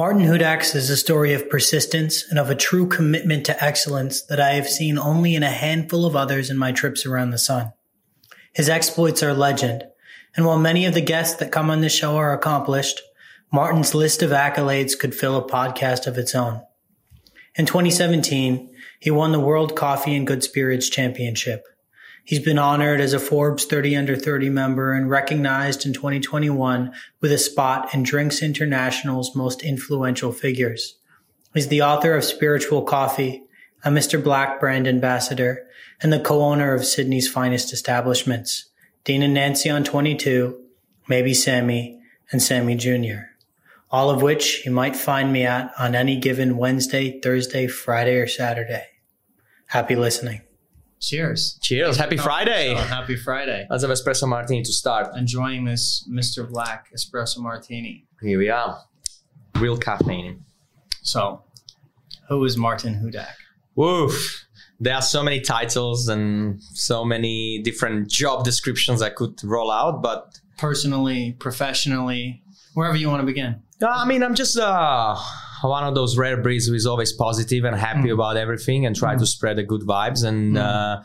Martin Hudak's is a story of persistence and of a true commitment to excellence that I have seen only in a handful of others in my trips around the sun. His exploits are legend, and while many of the guests that come on this show are accomplished, Martin's list of accolades could fill a podcast of its own. In 2017, he won the World Coffee and Good Spirits Championship. He's been honored as a Forbes 30 under 30 member and recognized in 2021 with a spot in Drinks International's most influential figures. He's the author of Spiritual Coffee, a Mr. Black brand ambassador, and the co-owner of Sydney's finest establishments, Dean and Nancy on 22, Maybe Sammy, and Sammy Jr. All of which you might find me at on any given Wednesday, Thursday, Friday, or Saturday. Happy listening. Cheers. Cheers. Happy Friday. Happy Friday. Let's have espresso martini to start. Enjoying this Mr. Black espresso martini. Here we are. Real caffeine. So, who is Martin Hudak? Woof. There are so many titles and so many different job descriptions I could roll out, but Personally, professionally, wherever you want to begin. uh, I mean, I'm just uh, one of those rare breeds who is always positive and happy Mm. about everything and try to spread the good vibes and Mm. uh,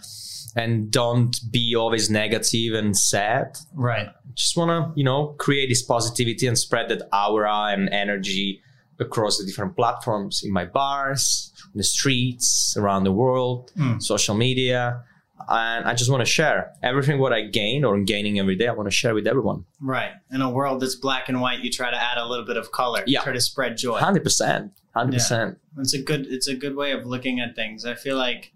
and don't be always negative and sad. Right. just want to you know create this positivity and spread that aura and energy across the different platforms in my bars in the streets around the world Mm. social media and i just want to share everything what i gain or gaining every day i want to share with everyone Right. In a world that's black and white, you try to add a little bit of color. Yeah. Try to spread joy. 100% 100% It's a good it's a good way of looking at things. I feel like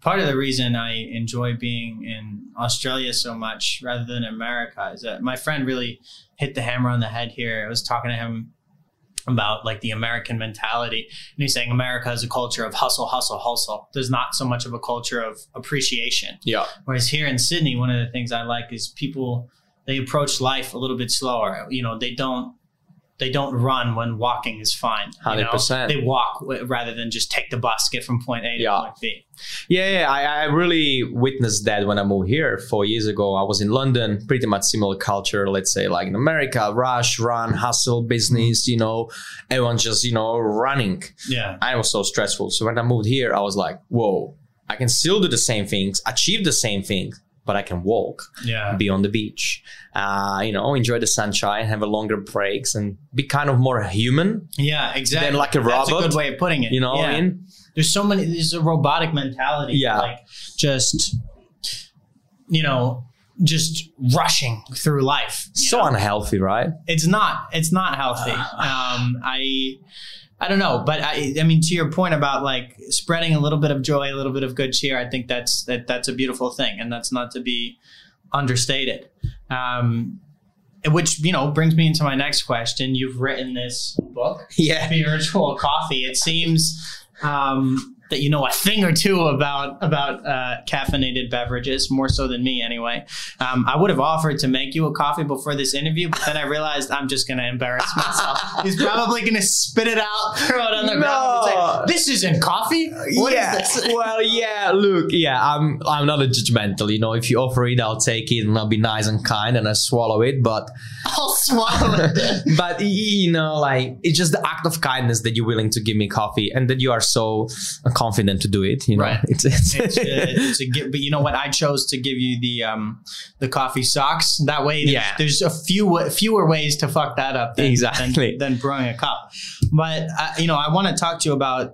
part of the reason I enjoy being in Australia so much rather than America is that my friend really hit the hammer on the head here. I was talking to him about like the American mentality and he's saying America is a culture of hustle, hustle, hustle. There's not so much of a culture of appreciation. yeah Whereas here in Sydney, one of the things I like is people they approach life a little bit slower. You know, they don't they don't run when walking is fine. you know? 100%. They walk rather than just take the bus, get from point A to Yeah. point B. yeah, yeah I, I really witnessed that when i moved here four years ago i was in london pretty much similar culture let's say like in america rush run hustle business you know everyone's just you know running Yeah. I was so stressful. So when I moved here, I was like, whoa, I can still do the same things, achieve the same things, but I can walk, Yeah. be on the beach, uh, you know, enjoy the sunshine, have a longer breaks, and be kind of more human. Yeah, exactly. Then like a robot. That's a good way of putting it. You know yeah. what I mean? There's so many there's a robotic mentality. Yeah. Like just you know, just rushing through life. So know? unhealthy, right? it's not it's not healthy um i i don't know but i i mean to your point about like spreading a little bit of joy a little bit of good cheer i think that's that that's a beautiful thing and that's not to be understated. Um which you know brings me into my next question. You've written this book Yeah. spiritual coffee. It seems um that you know a thing or two about about uh, caffeinated beverages, more so than me anyway. Um, I would have offered to make you a coffee before this interview, but then I realized I'm just going to embarrass myself. He's probably going to spit it out, throw it on the ground, and say, "This isn't coffee. What is yeah. this?" well, yeah. Look, yeah. I'm I'm not a judgmental. You know, if you offer it, I'll take it and I'll be nice and kind and I swallow it. But I'll swallow it. but you know, like it's just the act of kindness that you're willing to give me coffee and that you are so confident to do it. You know, Right. it's, it's, it's, uh, it's a but you know what? I chose to give you the um the coffee socks. That way, there's, Yeah. there's a few fewer ways to fuck that up than, Exactly. than, than brewing a cup. But uh, you know, I want to talk to you about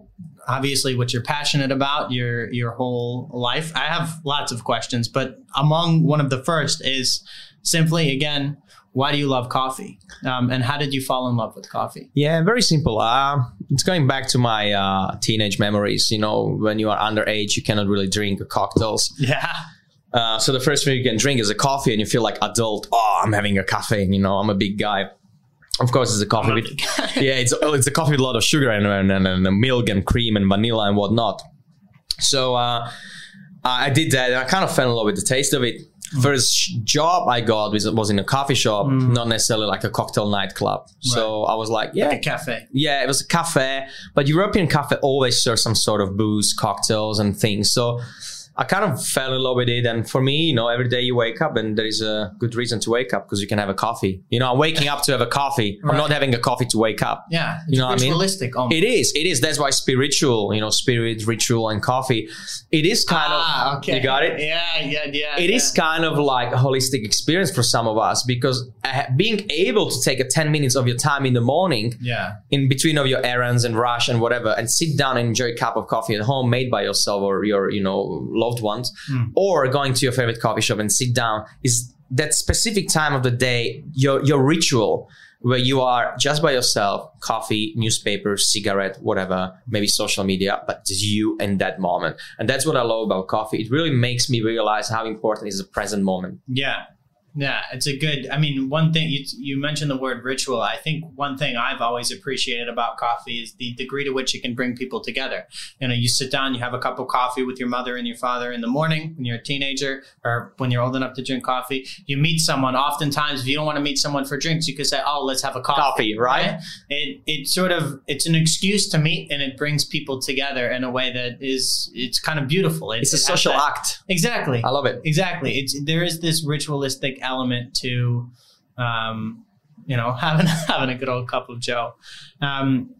obviously what you're passionate about your your whole life. I have lots of questions, but among one of the first is simply again. Why do you love coffee? Um, and how did you fall in love with coffee? yeah, very simple. Uh, it's going back to my uh, teenage memories. You know, when you are underage, you cannot really drink cocktails. Yeah, Uh, so the first thing you can drink is a coffee, and you feel like adult. Oh, I'm having a caffeine. You know, I'm a big guy. Of course, it's a coffee with yeah, it's it's a coffee with a lot of sugar and and, and, and milk and cream and vanilla and whatnot. So uh, I did that, and I kind of fell in love with the taste of it. First job I got was, was in a coffee shop, Mm. not necessarily like a cocktail nightclub. So I was like, yeah, a cafe. yeah, it was a cafe, but European cafe always serves some sort of booze, cocktails, and things. So I kind of fell in love with it. And for me, you know, every day you wake up and there is a good reason to wake up because you can have a coffee. You know, I'm waking up to have a coffee. Right. I'm not having a coffee to wake up. Yeah, it's You know what I mean? ritualistic. It is. It is. That's why spiritual, you know, spirit, ritual, and coffee. It is kind ah, of. okay. You got it. Yeah, yeah, yeah. It yeah. is kind of like a holistic experience for some of us because uh, being able to take a 10 minutes of your time in the morning Yeah, in between of your errands and rush and whatever and sit down and enjoy a cup of coffee at home made by yourself or your you know loved ones Mm. or going to your favorite coffee shop and sit down is that specific time of the day your your ritual where you are just by yourself coffee newspaper cigarette whatever maybe social media but it's you in that moment. And that's what i love about coffee. It really makes me realize how important is the present moment. Yeah, yeah. It's a good. I mean, one thing you you mentioned the word ritual. I think one thing I've always appreciated about coffee is the degree to which it can bring people together. You know, you sit down, you have a cup of coffee with your mother and your father in the morning when you're a teenager, or when you're old enough to drink coffee. You meet someone. Oftentimes, if you don't want to meet someone for drinks, you could say, "Oh, let's have a coffee." coffee right it it sort of it's an excuse to meet and it brings people together in a way that is it's kind of beautiful. It- it's a it social that- act Exactly. i love it Exactly. It's there is this ritualistic element to, um, you know, having having a good old cup of Joe. Um,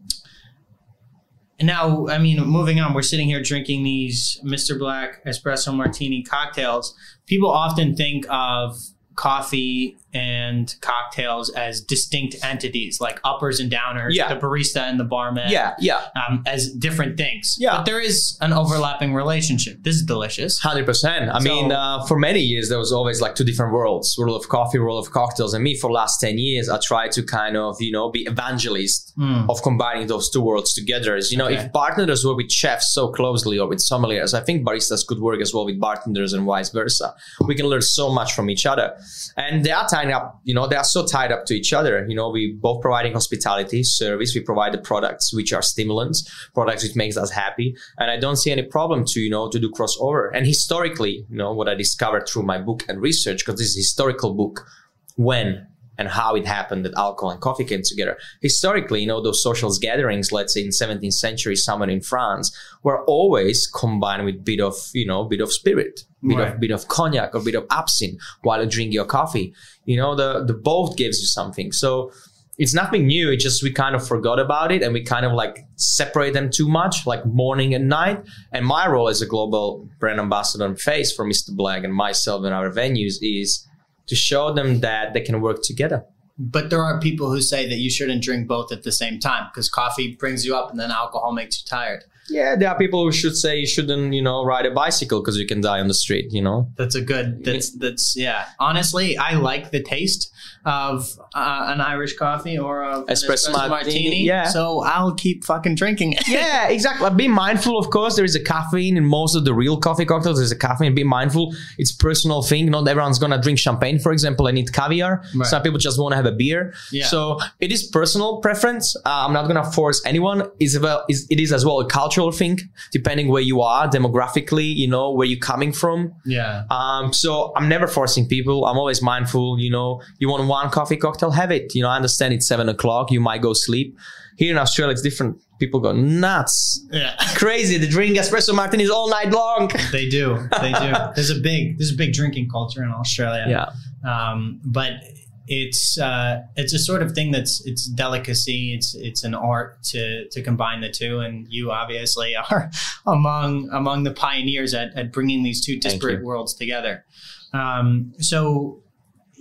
now, I mean, moving on, we're sitting here drinking these Mr. Black espresso martini cocktails. People often think of coffee and cocktails as distinct entities, like uppers and downers, Yeah. the barista and the barman, yeah yeah um, as different things. Yeah. But there is an overlapping relationship. This is delicious. Hundred percent. I So- mean, uh, for many years there was always like two different worlds: world of coffee, world of cocktails. And me, for the last ten years, I tried to kind of you know be evangelist Mm. of combining those two worlds together. As you know, Okay. if bartenders work with chefs so closely or with sommeliers, I think baristas could work as well with bartenders and vice versa. We can learn so much from each other, and they are up. You know, they are so tied up to each other. You know, we both providing hospitality service. We provide the products which are stimulants, products which makes us happy, and I don't see any problem to you know to do crossover. And historically, you know, what I discovered through my book and research, because this is historical book, when and how it happened that alcohol and coffee came together. Historically, you know, those social gatherings, let's say in 17th century, somewhere in France, were always combined with bit of, you know, bit of spirit, bit Right. of bit of cognac or bit of absinthe while you drink your coffee. You know, the the both gives you something. So it's nothing new. It's just we kind of forgot about it and we kind of like separate them too much, like morning and night. And my role as a global brand ambassador and face for Mr. Black and myself and our venues is to show them that they can work together. But there are people who say that you shouldn't drink both at the same time because coffee brings you up and then alcohol makes you tired. Yeah, there are people who should say you shouldn't, you know, ride a bicycle because you can die on the street, you know. That's a good. That's that's yeah. Honestly, I like the taste of uh, an Irish coffee or a, an Espresso martini, yeah. So I'll keep fucking drinking it. Yeah, exactly. Be mindful, of course. There is a caffeine in most of the real coffee cocktails. There's a caffeine. Be mindful. It's personal thing. Not everyone's gonna drink champagne, for example, and eat caviar. Right. Some people just want to have a beer. Yeah. So it is personal preference. Uh, I'm not gonna force anyone. Is well, is it is as well a cultural thing, depending where you are demographically. You know where you're coming from. Yeah. Um, so I'm never forcing people. I'm always mindful. You know, you want one coffee cocktail, have it. You know, I understand it's seven o'clock. You might go sleep. Here in Australia, it's different. People go nuts, Yeah. crazy. They drink espresso martinis all night long. They do. They do. There's a big there's a big drinking culture in Australia. Yeah, um, but it's uh, it's a sort of thing that's it's delicacy. It's it's an art to to combine the two, and you obviously are among among the pioneers at, at bringing these two disparate worlds together. Um, so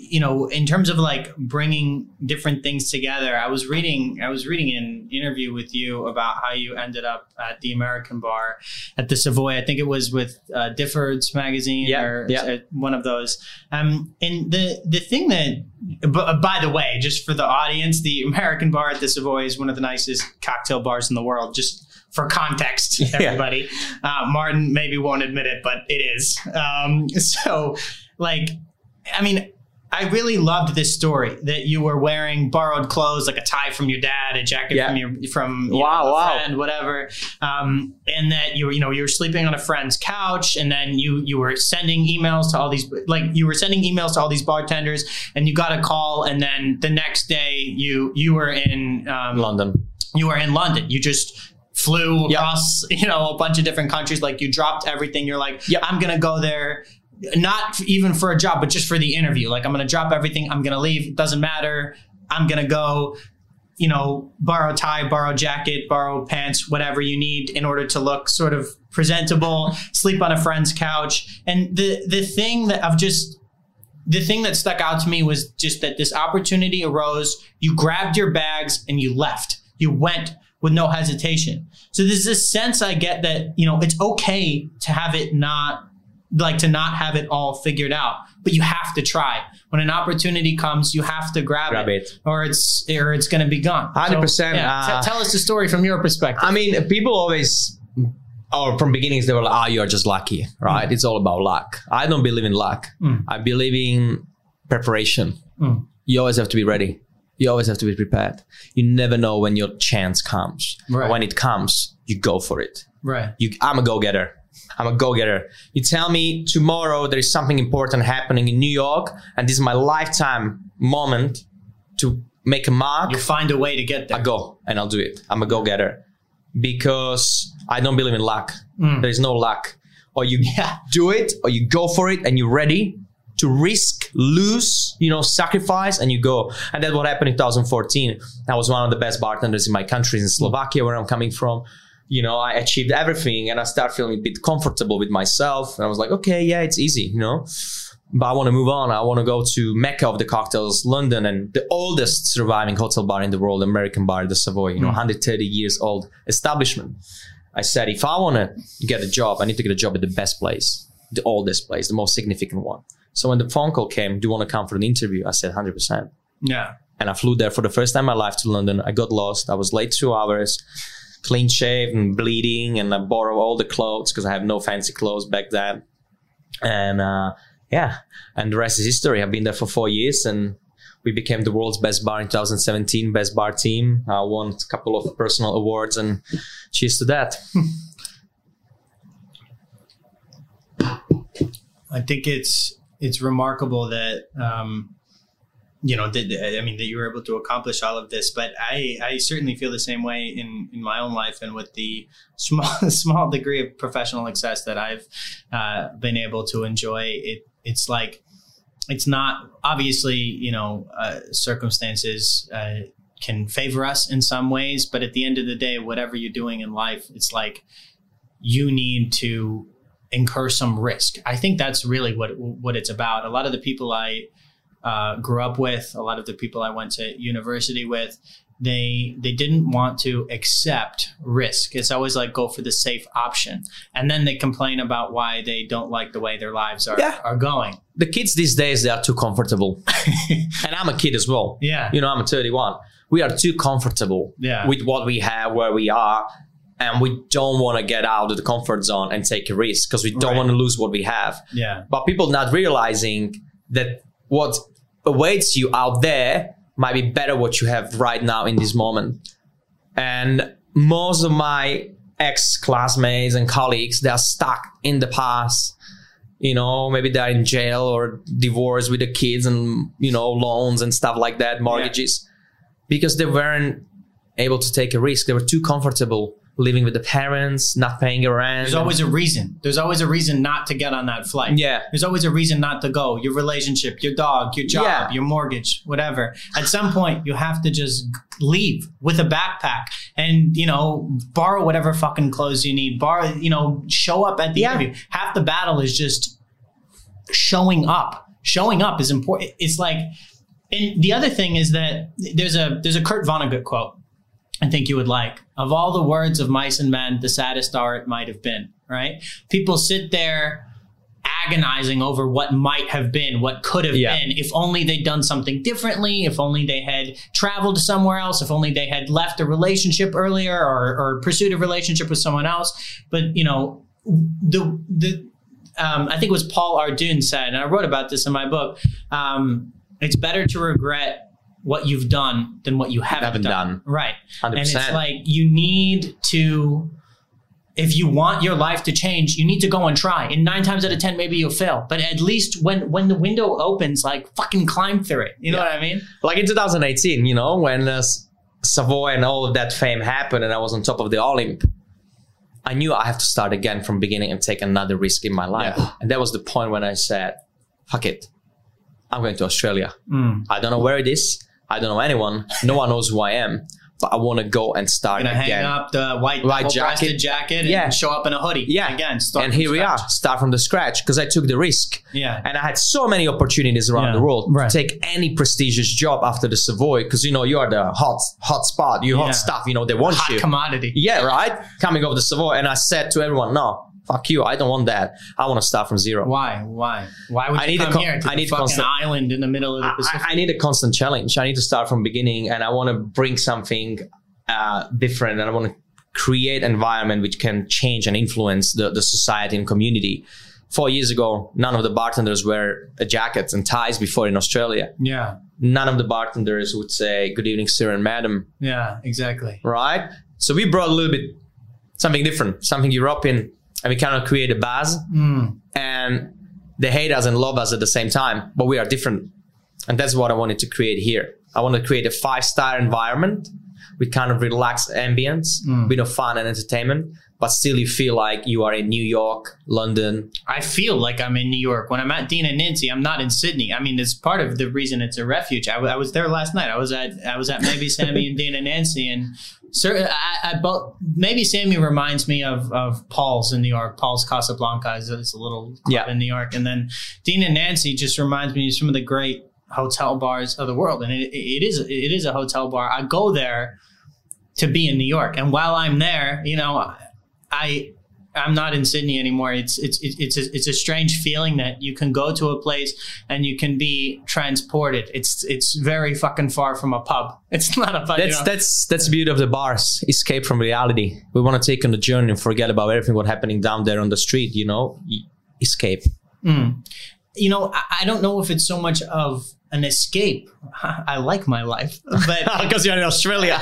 you know in terms of like bringing different things together i was reading i was reading an interview with you about how you ended up at the american bar at the savoy i think it was with uh, difford's magazine Yeah, or yeah. uh, one of those um, and the the thing that but by the way just for the audience the american bar at the savoy is one of the nicest cocktail bars in the world just for context Yeah. everybody uh, martin maybe won't admit it but it is um, so like i mean I really loved this story that you were wearing borrowed clothes, like a tie from your dad, a jacket Yeah. from your from you Wow, know, wow. friend, whatever, um, and that you were you know you were sleeping on a friend's couch, and then you you were sending emails to all these like you were sending emails to all these bartenders, and you got a call, and then the next day you you were in um, London. you were in London. You just flew Yep. across, you know, a bunch of different countries. Like you dropped everything. You're like, Yep. I'm gonna go there, not even for a job, but just for the interview. Like I'm gonna drop everything. I'm gonna leave. It doesn't matter. I'm gonna go. You know, borrow tie, borrow jacket, borrow pants, whatever you need in order to look sort of presentable. sleep on a friend's couch, and the the thing that I've just the thing that stuck out to me was just that this opportunity arose. You grabbed your bags and you left. You went with no hesitation. So there's this sense I get that, you know, it's okay to have it not like to not have it all figured out, but you have to try. When an opportunity comes, you have to grab, Grab it. or it's or it's going to be gone. 100%, So, yeah, uh, t- tell us the story from your perspective. I mean, people always, or from beginnings, they were like, "Ah, you're just lucky, right? It's all about luck." I don't believe in luck. Mm. I believe in preparation. Mm. You always have to be ready. You always have to be prepared. You never know when your chance comes. Right. When it comes, you go for it. right. You, I'm a go-getter. I'm a go-getter. You tell me tomorrow there is something important happening in New York, and this is my lifetime moment to make a mark. You find a way to get there. I go and I'll do it. I'm a go getter because I don't believe in luck. Mm. There is no luck. Or you Yeah. do it, or you go for it, and you're ready to risk, lose, you know, sacrifice, and you go. And that's what happened in 2014. I was one of the best bartenders in my country, in Slovakia, where I'm coming from. You know, I achieved everything, and I start feeling a bit comfortable with myself. And I was like, okay, yeah, it's easy, you know but I want to move on. I want to go to Mecca of the cocktails, London, and the oldest surviving hotel bar in the world, American Bar, the Savoy, you know, mm. 130 years old establishment. I said, if I want to get a job, I need to get a job at the best place, the oldest place, the most significant one. So when the phone call came, do you want to come for an interview? I said, 100%. Yeah. And I flew there for the first time in my life to London. I got lost. I was late two hours, clean shaved and bleeding, and I borrow all the clothes because I have no fancy clothes back then. And uh, yeah, and the rest is history. I've been there for four years, and we became the world's best bar in 2017, best bar team. I won a couple of personal awards, and cheers to that. I think it's it's remarkable that um, you know that I mean that you were able to accomplish all of this. But I I certainly feel the same way in in my own life and with the small small degree of professional success that I've uh, been able to enjoy. It it's like it's not obviously you know uh, circumstances. Uh, can favor us in some ways, but at the end of the day, whatever you're doing in life, it's like you need to incur some risk. I think that's really what what it's about. A lot of the people I uh, grew up with, a lot of the people I went to university with, they they didn't want to accept risk. It's always like go for the safe option, and then they complain about why they don't like the way their lives are Yeah. are going. The kids these days they are too comfortable, and I'm a kid as well. Yeah, You know, I'm 31. We are too comfortable Yeah. with what we have, where we are, and we don't want to get out of the comfort zone and take a risk because we don't Right. want to lose what we have. yeah, But people not realizing that what awaits you out there might be better what you have right now in this moment. And most of my ex classmates and colleagues, they are stuck in the past. You know, maybe they're in jail or divorced with the kids and, you know, loans and stuff like that, mortgages, because they weren't able to take a risk. They were too comfortable living with the parents, not paying a rent. There's always a reason. There's always a reason not to get on that flight. yeah. There's always a reason not to go. Your relationship, your dog, your job, Yeah. your mortgage, whatever. At some point, you have to just leave with a backpack and, you know, borrow whatever fucking clothes you need. Borrow, you know, show up at the Yeah. interview. Half the battle is just showing up. Showing up is important. It's like, and the other thing is that there's a there's a Kurt Vonnegut quote I think you would like. Of all the words of mice and men, the saddest are it might have been, right? People sit there agonizing over what might have been, what could have Yeah. been, if only they'd done something differently, if only they had traveled somewhere else, if only they had left a relationship earlier or, or pursued a relationship with someone else. But, you know, the, the, um, I think it was Paul Arden said, and I wrote about this in my book. Um, it's better to regret what you've done than what you haven't, Haven't done. Right. 100%. And it's like you need to, if you want your life to change, you need to go and try. And nine times out of ten, maybe you'll fail. But at least when when the window opens, like fucking climb through it. You know Yeah. what I mean? like in 2018, you know, when uh, Savoy and all of that fame happened and I was on top of the Olymp, I knew I have to start again from beginning and take another risk in my life. Yeah. And that was the point when I said, fuck it. I'm going to Australia. Mm. I don't know where it is. I don't know anyone. No one knows who I am. But I want to go and start Gonna hang up the white, White jacket. jacket and Yeah. show up in a hoodie. Yeah. Again, start and from here we are, start from the scratch because I took the risk. Yeah. And I had so many opportunities around Yeah, the world right. to take any prestigious job after the Savoy because you know you are the hot hot spot, you Yeah. hot stuff. You know they want you. Hot you. commodity. Yeah, right. Coming off the Savoy, and I said to everyone, "No, fuck you. I don't want that. I want to start from zero. Why? Why? Why would I you need a con- here to I need fucking constant- island in the middle of the I, Pacific? I need a constant challenge. I need to start from beginning, and I want to bring something uh, different, and I want to create environment which can change and influence the, the society and community. Four years ago, none of the bartenders wear jackets and ties before in Australia. yeah. None of the bartenders would say "Good evening, sir and madam," Yeah. Exactly. right? So we brought a little bit something different, something European, and we kind of create a buzz. Mm. and they hate us and love us at the same time, but we are different. And that's what I wanted to create here. I want to create a five star environment with kind of relaxed ambience, Mm. bit of fun and entertainment, but still you feel like you are in New York, London. I feel like I'm in New York. When I'm at Dean and Nancy, I'm not in Sydney. I mean, it's part of the reason it's a refuge. I, w- I was there last night. I was at I was at maybe Sammy and Dean and Nancy, and sir, I, I both maybe Sammy reminds me of of Paul's in New York. Paul's Casablanca is, is a little club Yeah. in New York, and then Dean and Nancy just reminds me of some of the great hotel bars of the world, and it, it is it is a hotel bar. I go there to be in New York, and while I'm there, you know, I I'm not in Sydney anymore. It's it's it's it's a, it's a strange feeling that you can go to a place and you can be transported. It's it's very fucking far from a pub. It's not a pub. you That's know. that's that's the beauty of the bars. Escape from reality. We want to take on the journey and forget about everything what happening down there on the street. You know, escape. Mm. You know, I, I don't know if it's so much of an escape. I like my life, but Because you're in Australia.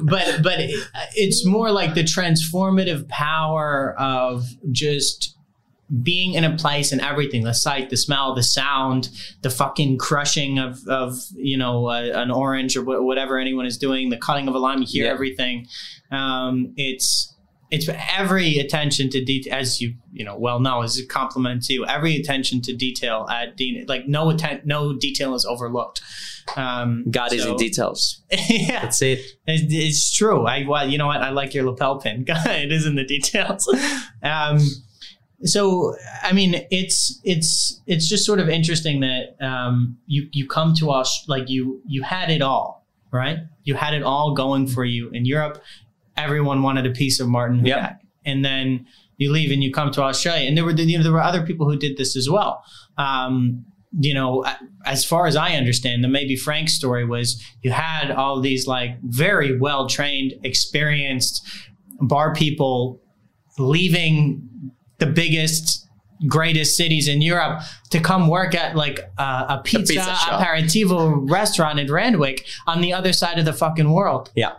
But but it, it's more like the transformative power of just being in a place and everything the sight the smell the sound the fucking crushing of of you know uh, an orange or wh- whatever anyone is doing the cutting of a lime you hear Yeah. everything. Um, it's it's every attention to detail as you you know well know is a compliment to you. Every attention to detail at Dean like no atten- no detail is overlooked um, God is in details. yeah That's it. it's, it's true. I well, you know what? I like your lapel pin. God it is in the details. Um, so I mean, it's it's it's just sort of interesting that um, you you come to us like you you had it all, right? You had it all going for you in Europe. Everyone wanted a piece of Martin Yep. And then you leave and you come to Australia. And there were you know, there were other people who did this as well. Um, you know, as far as I understand, the maybe Frank's story was you had all these like very well trained, experienced bar people leaving the biggest, greatest cities in Europe to come work at like uh, a pizza, pizza aperitivo restaurant in Randwick on the other side of the fucking world. Yeah.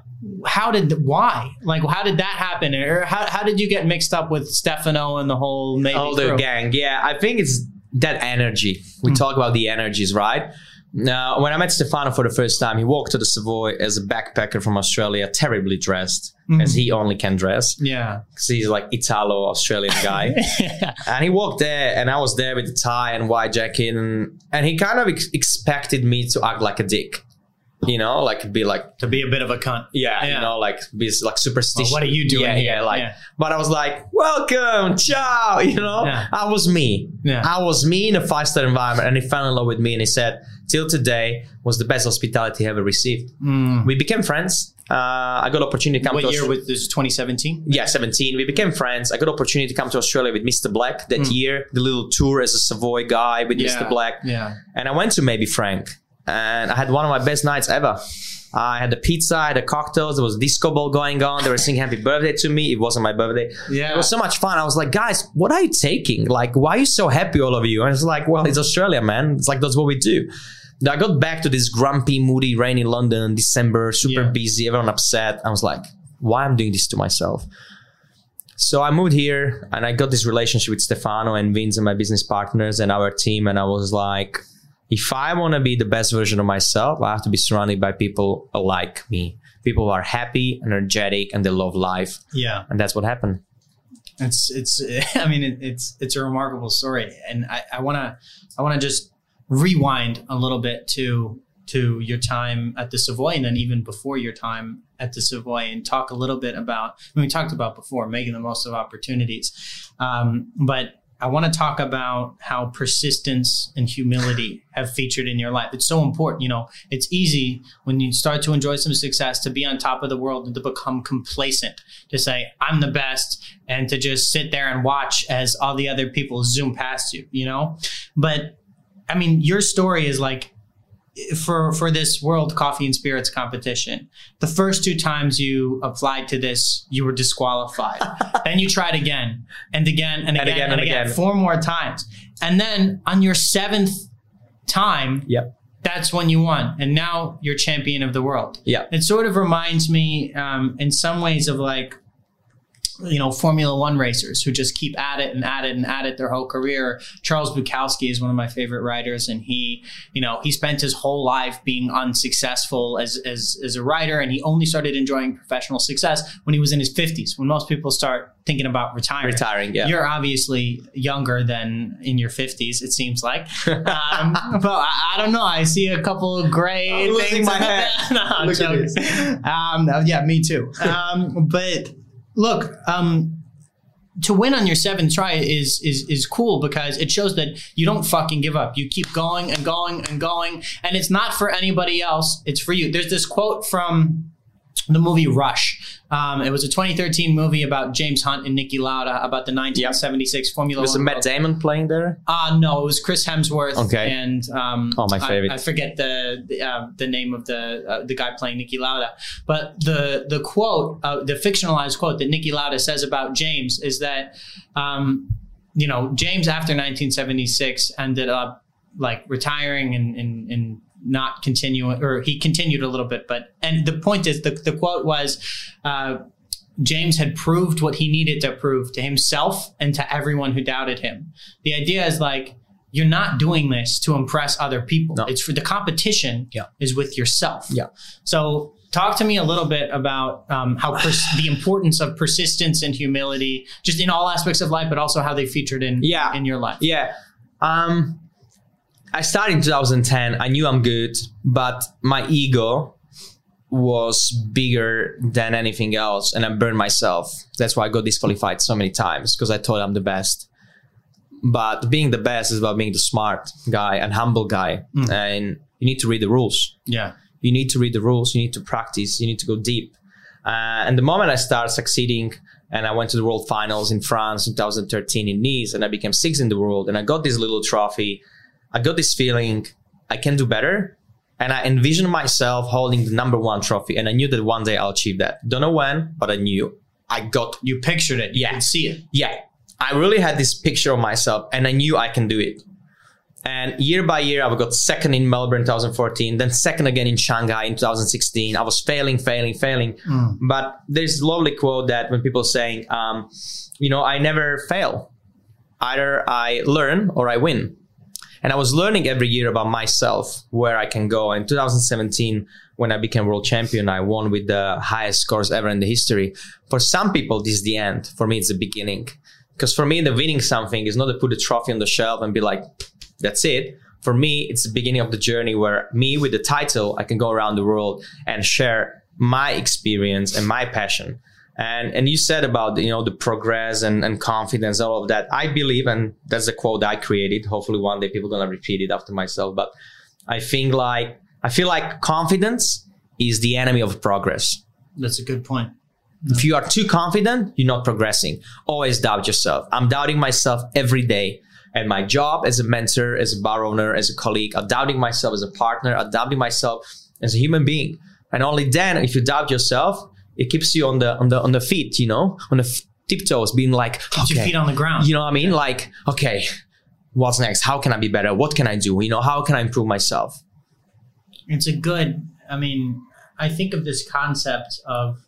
How did why like how did that happen or how, how did you get mixed up with Stefano and the whole maybe crew? gang. Yeah, I think it's that energy. We hmm. talk about the energies, right? Now, when I met Stefano for the first time, he walked to the Savoy as a backpacker from Australia, terribly dressed, hmm. as he only can dress, Yeah. because he's like Italo Australian guy. and he walked there, and I was there with the tie and white jacket, and, and he kind of ex- expected me to act like a dick. You know, like be like, to be a bit of a cunt. yeah, Yeah. you know, like be like superstitious. Well, what are you doing Yeah, here? yeah, like. Yeah. But I was like, welcome, ciao. You know, Yeah. I was me. Yeah. I was me in a five star environment, and he fell in love with me. And he said, till today was the best hospitality he ever received. Mm. We became friends. Uh, I got opportunity to come What to year Austra- was this? 2017. yeah, 17. We became friends. I got opportunity to come to Australia with Mr. Black that Mm. year, the little tour as a Savoy guy with Yeah. Mr. Black. Yeah. And I went to maybe Frank, and I had one of my best nights ever. I had the pizza, I had the cocktails, there was disco ball going on. They were singing happy birthday to me. It wasn't my birthday. Yeah. It was so much fun. I was like, guys, what are you taking? Like, why are you so happy, all of you? And it's like, well, it's Australia, man. It's like, that's what we do. I got back to this grumpy, moody, rainy London, December, super Yeah. busy, everyone upset. I was like, why am I'm doing this to myself? So I moved here and I got this relationship with Stefano and Vince and my business partners and our team. And I was like, if I want to be the best version of myself, I have to be surrounded by people like me, people who are happy, energetic, and they love life. Yeah, and that's what happened. It's it's. I mean, it, it's it's a remarkable story, and I want to I want to just rewind a little bit to to your time at the Savoy and then even before your time at the Savoy and talk a little bit about, I mean, we talked about before, making the most of opportunities. Um, but I want to talk about how persistence and humility have featured in your life. It's so important. You know, it's easy when you start to enjoy some success to be on top of the world and to become complacent, to say, I'm the best, and to just sit there and watch as all the other people zoom past you, you know? But I mean, your story is like for for this World Coffee and Spirits competition. The first two times you applied to this, you were disqualified. then you tried again and again and, and again, again, and, again, again, four more times. And then on your seventh time, yep. That's when you won, and now you're champion of the world. Yeah, it sort of reminds me, um, in some ways, of like you know Formula One racers who just keep at it and at it and at it their whole career. Charles Bukowski is one of my favorite writers, and he, you know, he spent his whole life being unsuccessful as as, as a writer, and he only started enjoying professional success when he was in his fifties. When most people start thinking about retiring, retiring, yeah. You're obviously younger than in your fifties. It seems like, um, but I, I, don't know. I see a couple of gray I'm things. My head. no, at this. Um, yeah, me too. Um, but look, um, to win on your seventh try is is is cool because it shows that you don't fucking give up. You keep going and going and going, and it's not for anybody else. It's for you. There's this quote from the movie Rush. Um, it was a 2013 movie about James Hunt and Niki Lauda about the 1976 yep. Formula was One. Was Matt Damon playing there? Uh, no, it was Chris Hemsworth. Okay. And um, oh, my favorite. I, I forget the the, uh, the, name of the uh, the guy playing Niki Lauda, but the the quote, uh, the fictionalized quote that Niki Lauda says about James is that, um, you know, James after 1976 ended up like retiring and and, and not continuing, or he continued a little bit. But and the point is, the the quote was. Uh, James had proved what he needed to prove to himself and to everyone who doubted him. The idea is like you're not doing this to impress other people. No. It's for the competition yeah. is with yourself. Yeah. So talk to me a little bit about um, how pers- the importance of persistence and humility, just in all aspects of life, but also how they featured in yeah. in your life. Yeah. Um, I started in 2010. I knew I'm good, but my ego was bigger than anything else, and I burned myself. That's why I got disqualified so many times because I thought I'm the best. But being the best is about being the smart guy and humble guy, mm. and you need to read the rules. Yeah, you need to read the rules. You need to practice. You need to go deep. Uh, and the moment I started succeeding, and I went to the World Finals in France in 2013 in Nice, and I became sixth in the world, and I got this little trophy I got this feeling I can do better. And I envisioned myself holding the number one trophy. And I knew that one day I'll achieve that. Don't know when, but I knew I got. You pictured it. You yeah. could see it. Yeah. I really had this picture of myself and I knew I can do it. And year by year, I got second in Melbourne 2014, then second again in Shanghai in 2016. I was failing, failing, failing. Mm. But there's a lovely quote that when people saying, um, you know, I never fail. Either I learn or I win. And I was learning every year about myself, where I can go. In 2017, when I became world champion, I won with the highest scores ever in the history. For some people, this is the end. For me, it's the beginning. Because for me, the winning something is not to put a trophy on the shelf and be like, that's it. For me, it's the beginning of the journey where me with the title, I can go around the world and share my experience and my passion. And and you said about you know the progress and, and confidence, all of that. I believe, and that's a quote I created. Hopefully one day people gonna repeat it after myself. But I think like I feel like confidence is the enemy of progress. That's a good point. If you are too confident, you're not progressing. Always doubt yourself. I'm doubting myself every day at my job as a mentor, as a bar owner, as a colleague. I'm doubting myself as a partner. I'm doubting myself as a human being. And only then, if you doubt yourself, it keeps you on the on the on the feet, you know, on the f- tiptoes, being like, Keeps your feet on the ground. You know what I mean? Like, okay, what's next? How can I be better? What can I do? You know, how can I improve myself? It's a good. I mean, I think of this concept of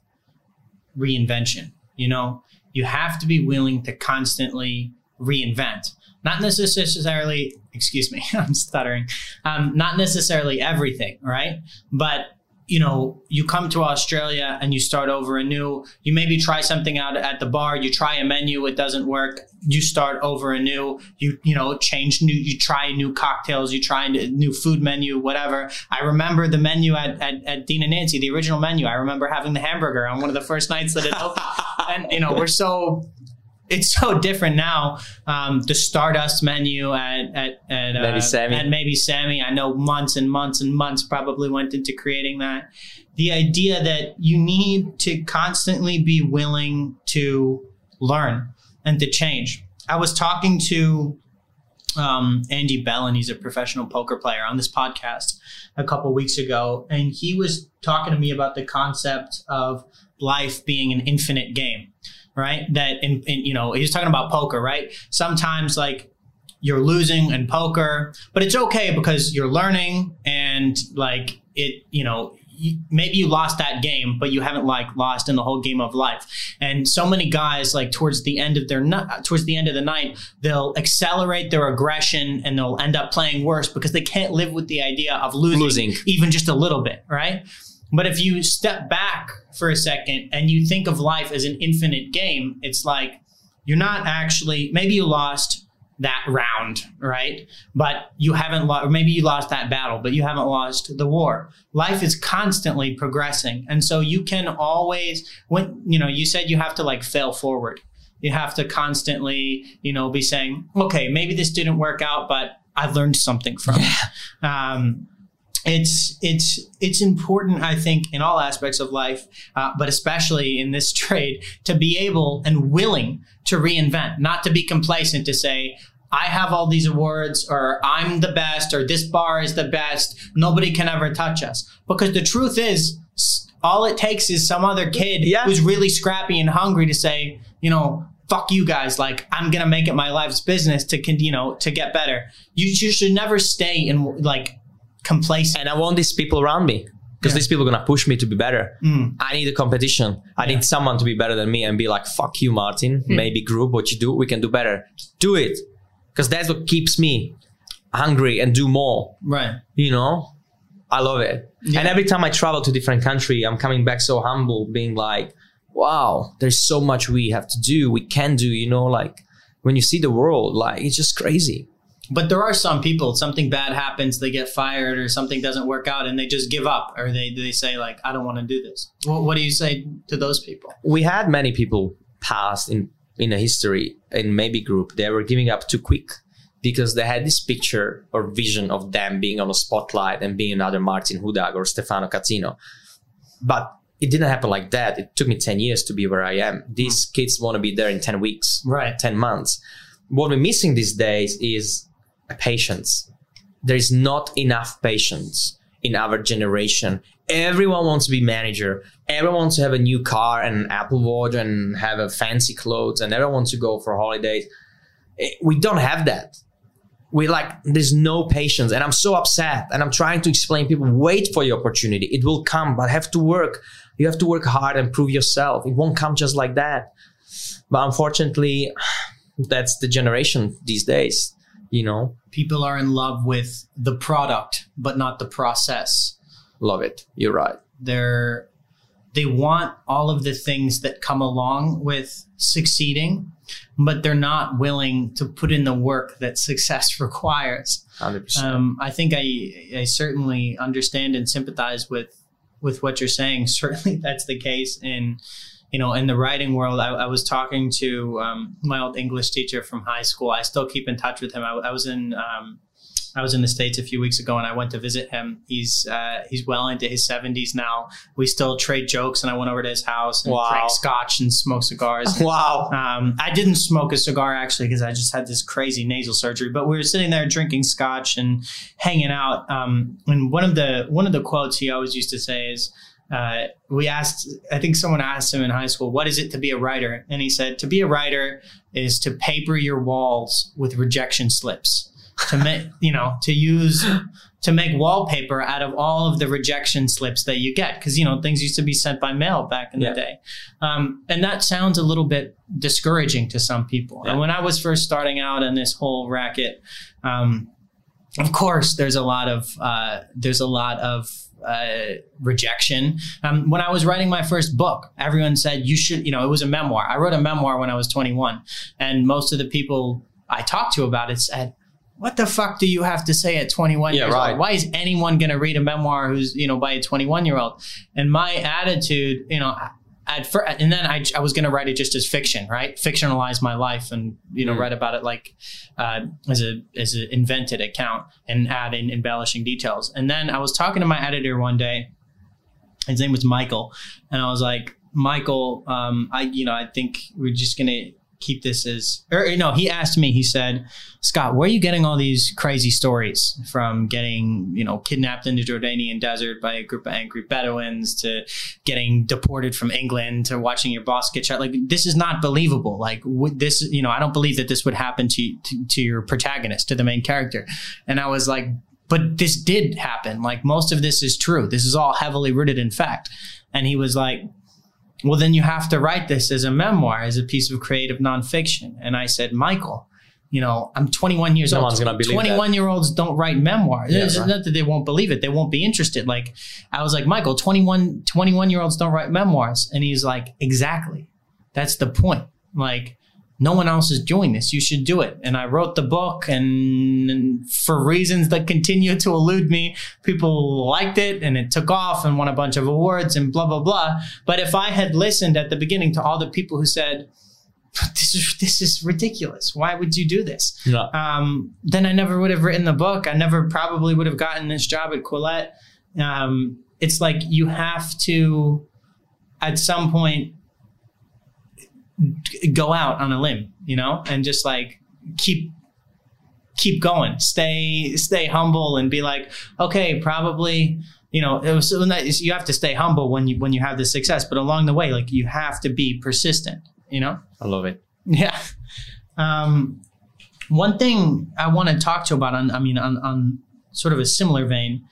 reinvention. You know, you have to be willing to constantly reinvent. Not necessarily, excuse me, I'm stuttering. Um, not necessarily everything, right? But you know, you come to Australia and you start over anew. You maybe try something out at the bar. You try a menu, it doesn't work. You start over anew. You you know change new. You try new cocktails. You try a new food menu, whatever. I remember the menu at, at, at Dean and Nancy, the original menu. I remember having the hamburger on one of the first nights that it opened. and you know, we're so it's so different now. Um, the Stardust menu at at at, uh, Maybe Sammy. at maybe Sammy. I know months and months and months probably went into creating that. The idea that you need to constantly be willing to learn and to change. I was talking to um, Andy and He's a professional poker player on this podcast a couple weeks ago, and he was talking to me about the concept of life being an infinite game right? That in, in you know, he's talking about poker, right? Sometimes like you're losing in poker, but it's okay because you're learning and like it, you know, maybe you lost that game, but you haven't like lost in the whole game of life. And so many guys, like towards the end of their towards the end of the night, they'll accelerate their aggression and they'll end up playing worse because they can't live with the idea of losing, Losing. even just a little bit, right? But if you step back for a second and you think of life as an infinite game, it's like you're not actually, maybe you lost that round, right? But you haven't lost, or maybe you lost that battle, but you haven't lost the war. Life is constantly progressing. And so you can always, when, you know, you said you have to like fail forward. You have to constantly, you know, be saying, okay, maybe this didn't work out, but I've learned something from it. Um, it's it's it's important i think in all aspects of life uh, but especially in this trade to be able and willing to reinvent not to be complacent to say i have all these awards or i'm the best or this bar is the best nobody can ever touch us because the truth is all it takes is some other kid Yeah. who's really scrappy and hungry to say you know fuck you guys like i'm gonna make it my life's business to you know to get better you, you should never stay in like complacent and I want these people around me because Yeah. these people are gonna push me to be better. Mm. I need a competition. I Yeah. need someone to be better than me and be like, "Fuck you, Martin. Maybe group what you do, we can do better. Do it." Because that's what keeps me hungry and do more. Right. You know, I love it. Yeah. And every time I travel to different country, I'm coming back so humble, being like, "Wow, there's so much we have to do. We can do." You know, like when you see the world, like it's just crazy. But there are some people, something bad happens, they get fired or something doesn't work out and they just give up or they, they say like, I don't want to do this. What, what do you say to those people? we had many people past in in a history in maybe group they were giving up too quick because they had this picture or vision of them being on a spotlight and being another Martin Hudak or Stefano Catino. But it didn't happen like that. It took me 10 years to be where I am. These kids want to be there in 10 weeks, Right. 10 months. What we're missing these days is patience. There is not enough patience in our generation. Everyone wants to be manager. Everyone wants to have a new car and an Apple Watch and have a fancy clothes and everyone wants to go for holidays. Eh, We don't have that. We like there's no patience and I'm so upset and I'm trying to explain people wait for your opportunity. It will come, but have to work. You have to work hard and prove yourself. It won't come just like that. But unfortunately, that's the generation these days, you know. People are in love with the product, but not the process. Love it. You're right. They're, they want all of the things that come along with succeeding, but they're not willing to put in the work that success requires. 100%. Um, I think I, I certainly understand and sympathize with with what you're saying. Certainly, that's the case in you know in the writing world. I, I was talking to um, my old English teacher from high school. I still keep in touch with him. I, I was in um, I was in the states a few weeks ago, and I went to visit him. He's uh, he's well into his 70s now. We still trade jokes, and I went over to his house and Wow. drank scotch and smoked cigars. wow. Um, I didn't smoke a cigar actually because I just had this crazy nasal surgery. But we were sitting there drinking scotch and hanging out. Um, and one of the one of the quotes he always used to say is, uh, "We asked. I think someone asked him in high school, what is it to be a writer?" And he said, "To be a writer is to paper your walls with rejection slips." To make you know to use to make wallpaper out of all of the rejection slips that you get because you know things used to be sent by mail back in Yeah. the day um, and that sounds a little bit discouraging to some people Yeah. and when i was first starting out in this whole racket um, of course there's a lot of uh, there's a lot of uh, rejection. Um, when I was writing my first book, everyone said you should, you know, it was a memoir. I wrote a memoir when I was 21, and most of the people I talked to about it said, "What the fuck do you have to say at 21 Yeah, years right. old? Why is anyone going to read a memoir who's, you know, by a 21 year old?" And my attitude, you know. At first, and then I, I was going to write it just as fiction, right? Fictionalize my life and you know Mm. write about it like uh, as a as an invented account and add in embellishing details. And then I was talking to my editor one day. His name was Michael, and I was like, Michael, um, I you know I think we're just gonna keep this as or no. He asked me. He said, Scott, where are you getting all these crazy stories from? Getting you know kidnapped in the Jordanian desert by a group of angry Bedouins to getting deported from England to watching your boss get shot. Like this is not believable. Like this, you know, I don't believe that this would happen to, to to your protagonist, to the main character. And I was like, but this did happen. Like most of this is true. This is all heavily rooted in fact. And he was like, well, then you have to write this as a memoir, as a piece of creative nonfiction. And I said, Michael, you know, I'm 21 years No old. one's gonna believe 21 year olds don't write memoirs. Yeah, it's right. not that they won't believe it. They won't be interested. Like I was like, Michael, 21, 21 year olds don't write memoirs. And he's like, exactly. That's the point. Like no one else is doing this. You should do it. And I wrote the book and, and for reasons that continue to elude me, people liked it and it took off and won a bunch of awards and blah, blah, blah. But if I had listened at the beginning to all the people who said, this is, this is ridiculous. Why would you do this? No. um, then I never would have written the book. I never probably would have gotten this job at Quillette. Um, it's like you have to, at some point, go out on a limb, you know, and just like keep keep going, stay stay humble, and be like, okay, probably. You know, it was so nice. you have to stay humble when you when you have the success, but along the way, like you have to be persistent. You know, I love it. yeah. Um, one thing I want to talk to you about, on, I mean, on, on sort of a similar vein,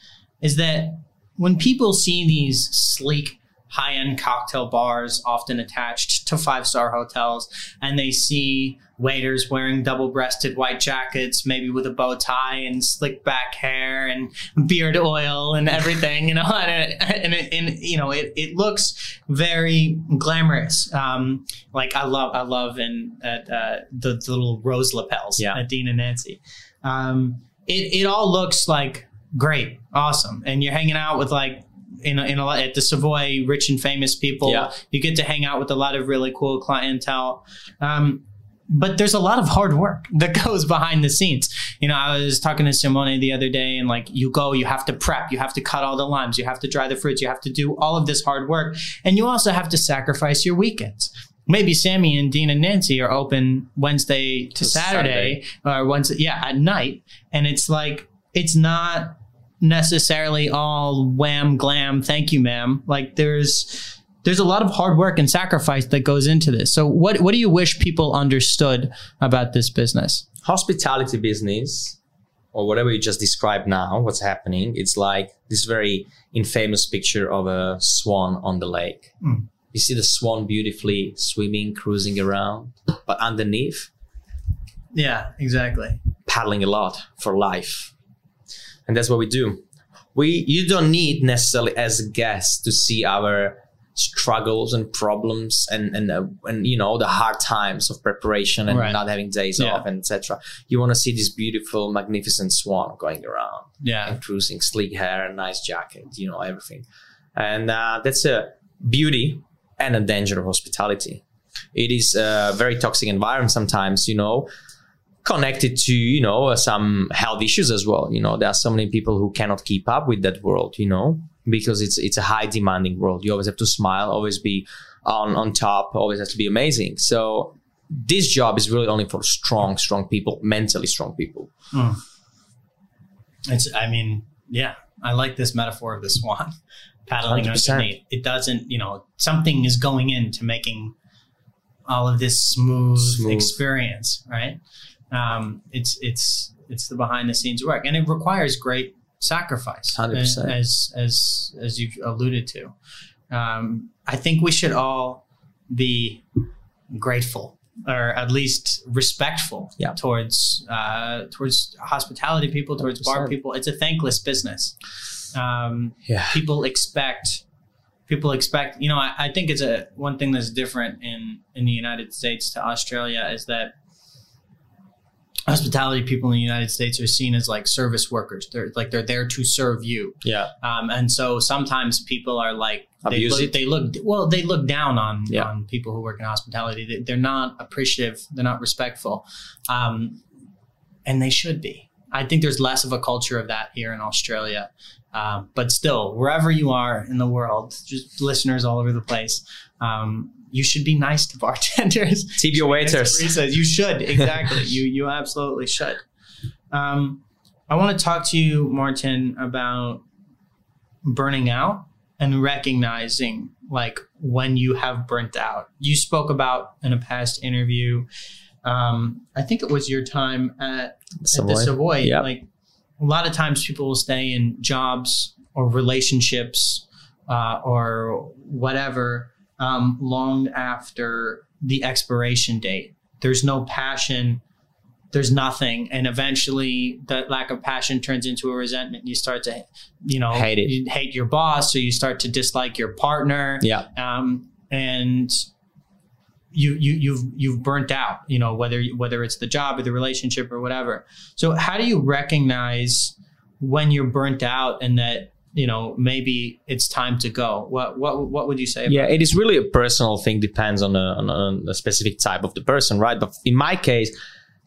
is that when people see these sleek, high end cocktail bars, often attached to five star hotels, and they see waiters wearing double breasted white jackets, maybe with a bow tie and slick back hair and beard oil and everything, you know, and, it, and, it, and you know, it, it looks very glamorous. Um, like I love, I love in at uh, the, the little rose lapels Yeah. at Dean and Nancy. Um, it, it all looks like great, awesome, and you're hanging out with like in a, in a lot at the Savoy, rich and famous people. Yeah. You get to hang out with a lot of really cool clientele. Um, but there's a lot of hard work that goes behind the scenes. You know, I was talking to Simone the other day, and like, you go, you have to prep, you have to cut all the limes, you have to dry the fruits, you have to do all of this hard work, and you also have to sacrifice your weekends. Maybe Sammy and Dean and Nancy are open Wednesday to To Saturday, or Wednesday, yeah, at night, and it's like it's not necessarily all wham glam. Thank you, ma'am. Like there's there's a lot of hard work and sacrifice that goes into this. So what what do you wish people understood about this business? hospitality business or whatever you just described now what's happening it's like this very infamous picture of a swan on the lake Mm. you see the swan beautifully swimming cruising around but underneath Yeah, exactly. paddling a lot for life and that's what we do we you don't need necessarily as a guest to see our struggles and problems and and uh, and you know the hard times of preparation and Right. not having days Yeah. off and etc you want to see this beautiful magnificent swan going around Yeah. and cruising sleek hair and nice jacket you know everything and uh, that's a beauty and a danger of hospitality it is a very toxic environment sometimes you know connected to you know uh, some health issues as well you know there are so many people who cannot keep up with that world you know because it's it's a high demanding world you always have to smile always be on on top always has to be amazing so this job is really only for strong strong people mentally strong people It's I mean, yeah, I like this metaphor of the swan paddling 100%. underneath. It doesn't, you know, something is going into making all of this smooth, Smooth. experience, right? Um, it's it's it's the behind the scenes work, and it requires great sacrifice, 100%. as as as you've alluded to. Um, I think we should all be grateful or at least respectful Yeah. towards uh, towards hospitality people, towards bar 100%. people. It's a thankless business. Um, Yeah. people expect people expect you know I, I think it's a one thing that's different in in the united states to australia is that hospitality people in the united states are seen as like service workers. They're like they're there to serve you. Yeah. um, and so sometimes people are like they look, they look well they look down on Yeah. on people who work in hospitality. They- they're not appreciative. They're not respectful. Um, and they should be. I think there's less of a culture of that here in australia. Um, but still wherever you are in the world just listeners all over the place um, you should be nice to bartenders Tip your waiters. you should exactly. you you absolutely should. Um, I want to talk to you, Martin, about burning out and recognizing like when you have burnt out. You spoke about in a past interview. Um, I think it was your time at, at the Savoy. Savoy. Yep. Like a lot of times, people will stay in jobs or relationships uh, or whatever um, long after the expiration date. There's no passion. There's nothing, and eventually, that lack of passion turns into a resentment. You start to, you know, Hate it. You hate your boss, or you start to dislike your partner Yeah. um, and you you you've you've burnt out you know whether whether it's the job or the relationship or whatever so how do you recognize when you're burnt out and that you know maybe it's time to go what what what would you say Yeah, it is really a personal thing. Depends on a, on, a, specific type of the person, right? But in my case,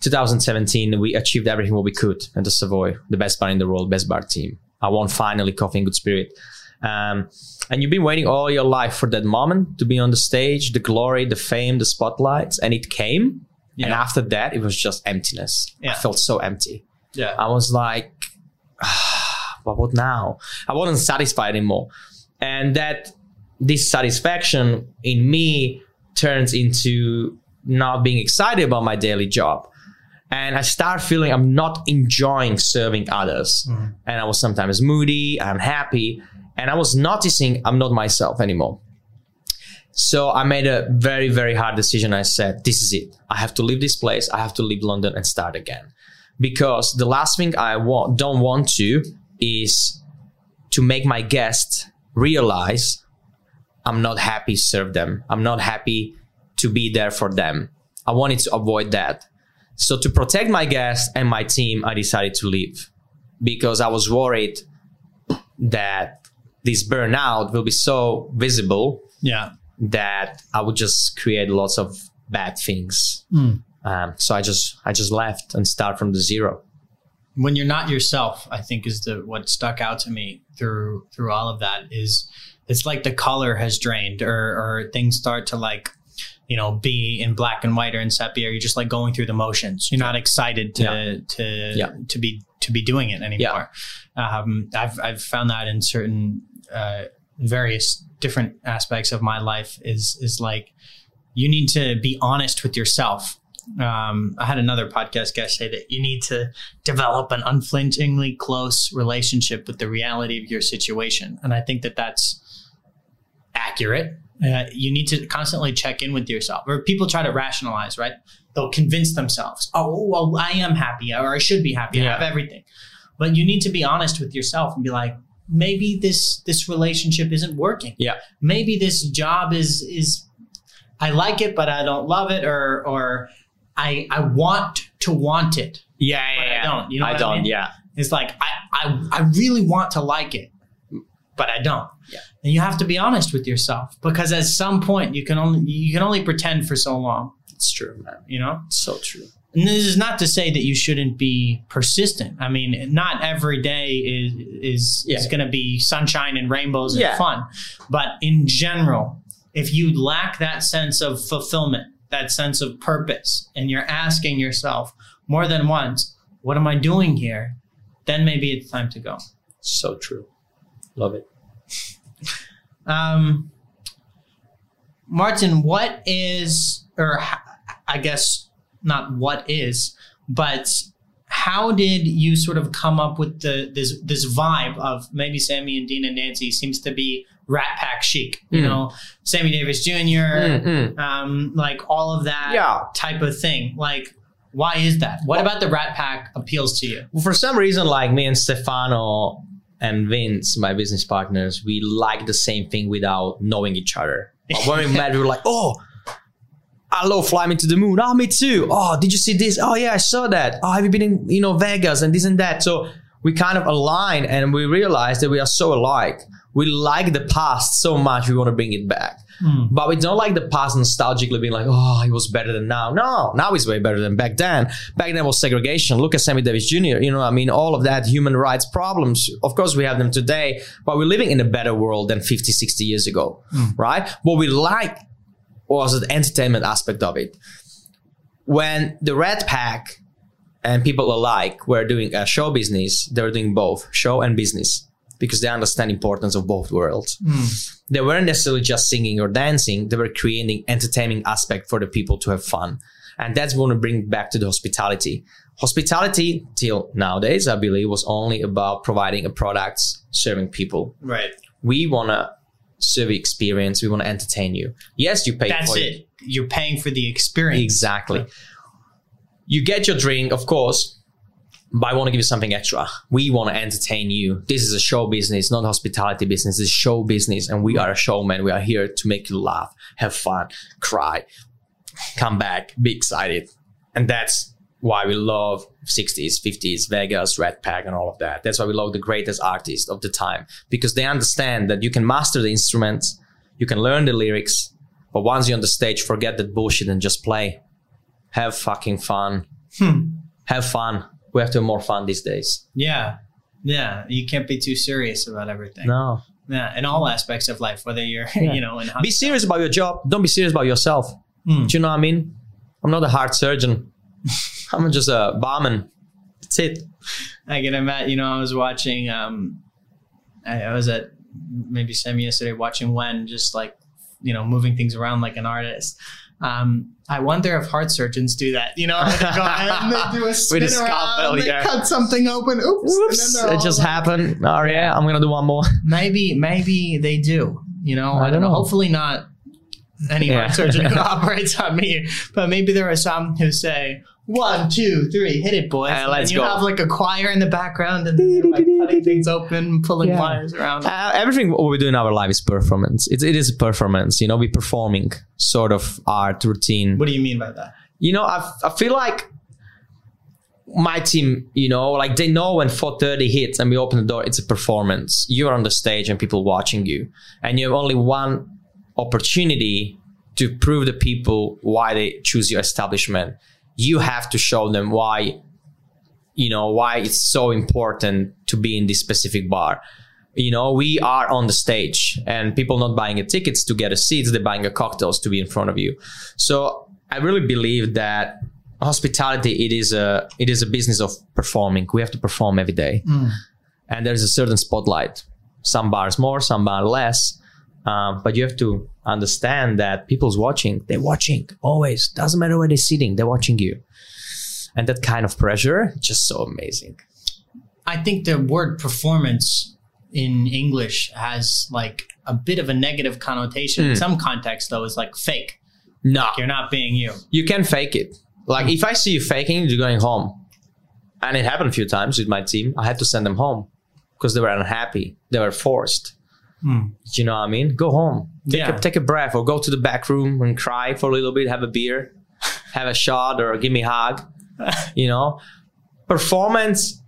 2017, we achieved everything what we could at the Savoy, the best bar in the world, best bar team. I won finally Coffee in Good Spirit. Um, and you've been waiting all your life for that moment to be on the stage, the glory, the fame, the spotlights, and it came. And after that, it was just emptiness. Yeah. I felt so empty. yeah I was like, but what now? I wasn't satisfied anymore. And that dissatisfaction in me turns into not being excited about my daily job. And I start feeling I'm not enjoying serving others. Mhm. And I was sometimes moody, unhappy, and I was noticing I'm not myself anymore. So I made a very, very hard decision. I said, this is it. I have to leave this place. I have to leave London and start again. Because the last thing I want, don't want to is to make my guests realize I'm not happy to serve them. I'm not happy to be there for them. I wanted to avoid that. So to protect my guests and my team, I decided to leave because I was worried that this burnout will be so visible yeah that I would just create lots of bad things. Mm. Um, so I just I just left and start from the zero. When you're not yourself i think is the what stuck out to me through through all of that is it's like the color has drained or or things start to like you know be in black and white or in sepia you're just like going through the motions you're not excited to Yeah. to Yeah. to be to be doing it anymore um i've i've found that in certain uh various different aspects of my life is is like you need to be honest with yourself um, I had another podcast guest say that you need to develop an unflinchingly close relationship with the reality of your situation. And I think that that's accurate. Uh, you need to constantly check in with yourself. Or people try to rationalize, right? They'll convince themselves, oh, well, I am happy or I should be happy. I have everything. But you need to be honest with yourself and be like, maybe this this relationship isn't working. Yeah. Maybe this job is is I like it, but I don't love it, or or I I want to want it. Yeah, But I don't. You know I don't. mean? Yeah, It's like I, I I really want to like it, but I don't. Yeah. And you have to be honest with yourself because at some point you can only you can only pretend for so long. it's true, man. You know. It's so true. And this is not to say that you shouldn't be persistent. I mean, not every day is is, Yeah. is going to be sunshine and rainbows and Yeah. fun, but in general, if you lack that sense of fulfillment, that sense of purpose, and you're asking yourself more than once, "What am I doing here?" Then maybe it's time to go. So true. Love it. Um, Martin, what is, or I guess not what is, but how did you sort of come up with the this this vibe of maybe Sammy and Dean and Nancy seems to be Rat Pack chic, you Mm. know, Sammy Davis Jr., Mm, mm. um, like all of that Yeah. type of thing. Like, why is that? What about the Rat Pack appeals to you? Well, for some reason, like me and Stefano and Vince, my business partners, we like the same thing without knowing each other. But when we met, we were like, oh, I love flying to the moon. Oh, me too. Oh, did you see this? Oh, yeah, I saw that. Oh, have you been in, you know, Vegas and this and that? So we kind of aligned and we realized that we are so alike. We like the past so much, we want to bring it back. Hmm. But we don't like the past nostalgically being like, oh, it was better than now. No, now it's way better than back then. Back then was segregation. Look at Sammy Davis Jr. You know, I mean, all of that human rights problems. Of course, we have them today, but we're living in a better world than 50, 60 years ago, hmm. right? What we like was the entertainment aspect of it. When the Rat Pack and people alike were doing a show business, they were doing both show and business because they understand importance of both worlds hmm. they weren't necessarily just singing or dancing they were creating entertaining aspect for the people to have fun and that's what we bring back to the hospitality hospitality till nowadays i believe was only about providing a products serving people Right. we want to serve experience we want to entertain you yes you pay That's for it. You're paying for the experience. Exactly. You get your drink, of course, but I want to give you something extra. We want to entertain you. This is a show business, not hospitality business. It's show business, and we are a showman. We are here to make you laugh, have fun, cry, come back, be excited. And that's why we love 60s, 50s, Vegas, Rat Pack, and all of that. That's why we love the greatest artists of the time because they understand that you can master the instruments, you can learn the lyrics, but once you're on the stage, forget that bullshit and just play. Have fucking fun. Hmm. Have fun. We have to have more fun these days. Yeah. Yeah. You can't be too serious about everything. No. Yeah. In all aspects of life, whether you're, Yeah. you know, in Be serious about your job. Don't be serious about yourself. Hmm. Do you know what I mean? I'm not a heart surgeon. I'm just a barman. That's it. I can imagine, you know, I was watching, um, I, I was at maybe Sammy yesterday watching Wen just like, you know, moving things around like an artist. Um, I wonder if heart surgeons do that. You know, they go and they do a spin around, they yeah. cut something open. Oops. and they're It just like- happened. Oh, yeah. I'm going to do one more. Maybe, maybe they do. You know, I I, don't don't know. know. Hopefully not any Yeah. heart surgeon who operates on me, but maybe there are some who say one, two, three, hit it, boys. And let's you go. have like a choir in the background, and they're like cutting things open, pulling Yeah. wires around. Uh, everything what we do in our life is performance. It, it is a performance. You know, we're performing sort of art routine. What do you mean by that? you know, I, I feel like my team, you know, like they know when 4:30 hits and we open the door, it's a performance. You're on the stage and people watching you, and you have only one opportunity to prove the people why they choose your establishment. You have to show them why, you know, why it's so important to be in this specific bar. You know, we are on the stage, and people not buying a tickets to get a seats; they're buying a cocktails to be in front of you. So I really believe that hospitality it is a it is a business of performing. We have to perform every day, mm. and there's a certain spotlight. Some bars more, some bars less, um, but you have to understand that people's watching. They're watching always. Doesn't matter where they're sitting. They're watching you, and that kind of pressure just so amazing. I think the word performance in English has like a bit of a negative connotation. In Mm. some context, though, is like fake. No, You're not being you. you can fake it. Like if I see you faking, you're going home. And it happened a few times with my team. I had to send them home because they were unhappy. They were forced. Hmm. You know what I mean? Go home. Take, Yeah. a, take a breath or go to the back room and cry for a little bit, have a beer, have a shot or give me a hug. you know? Performance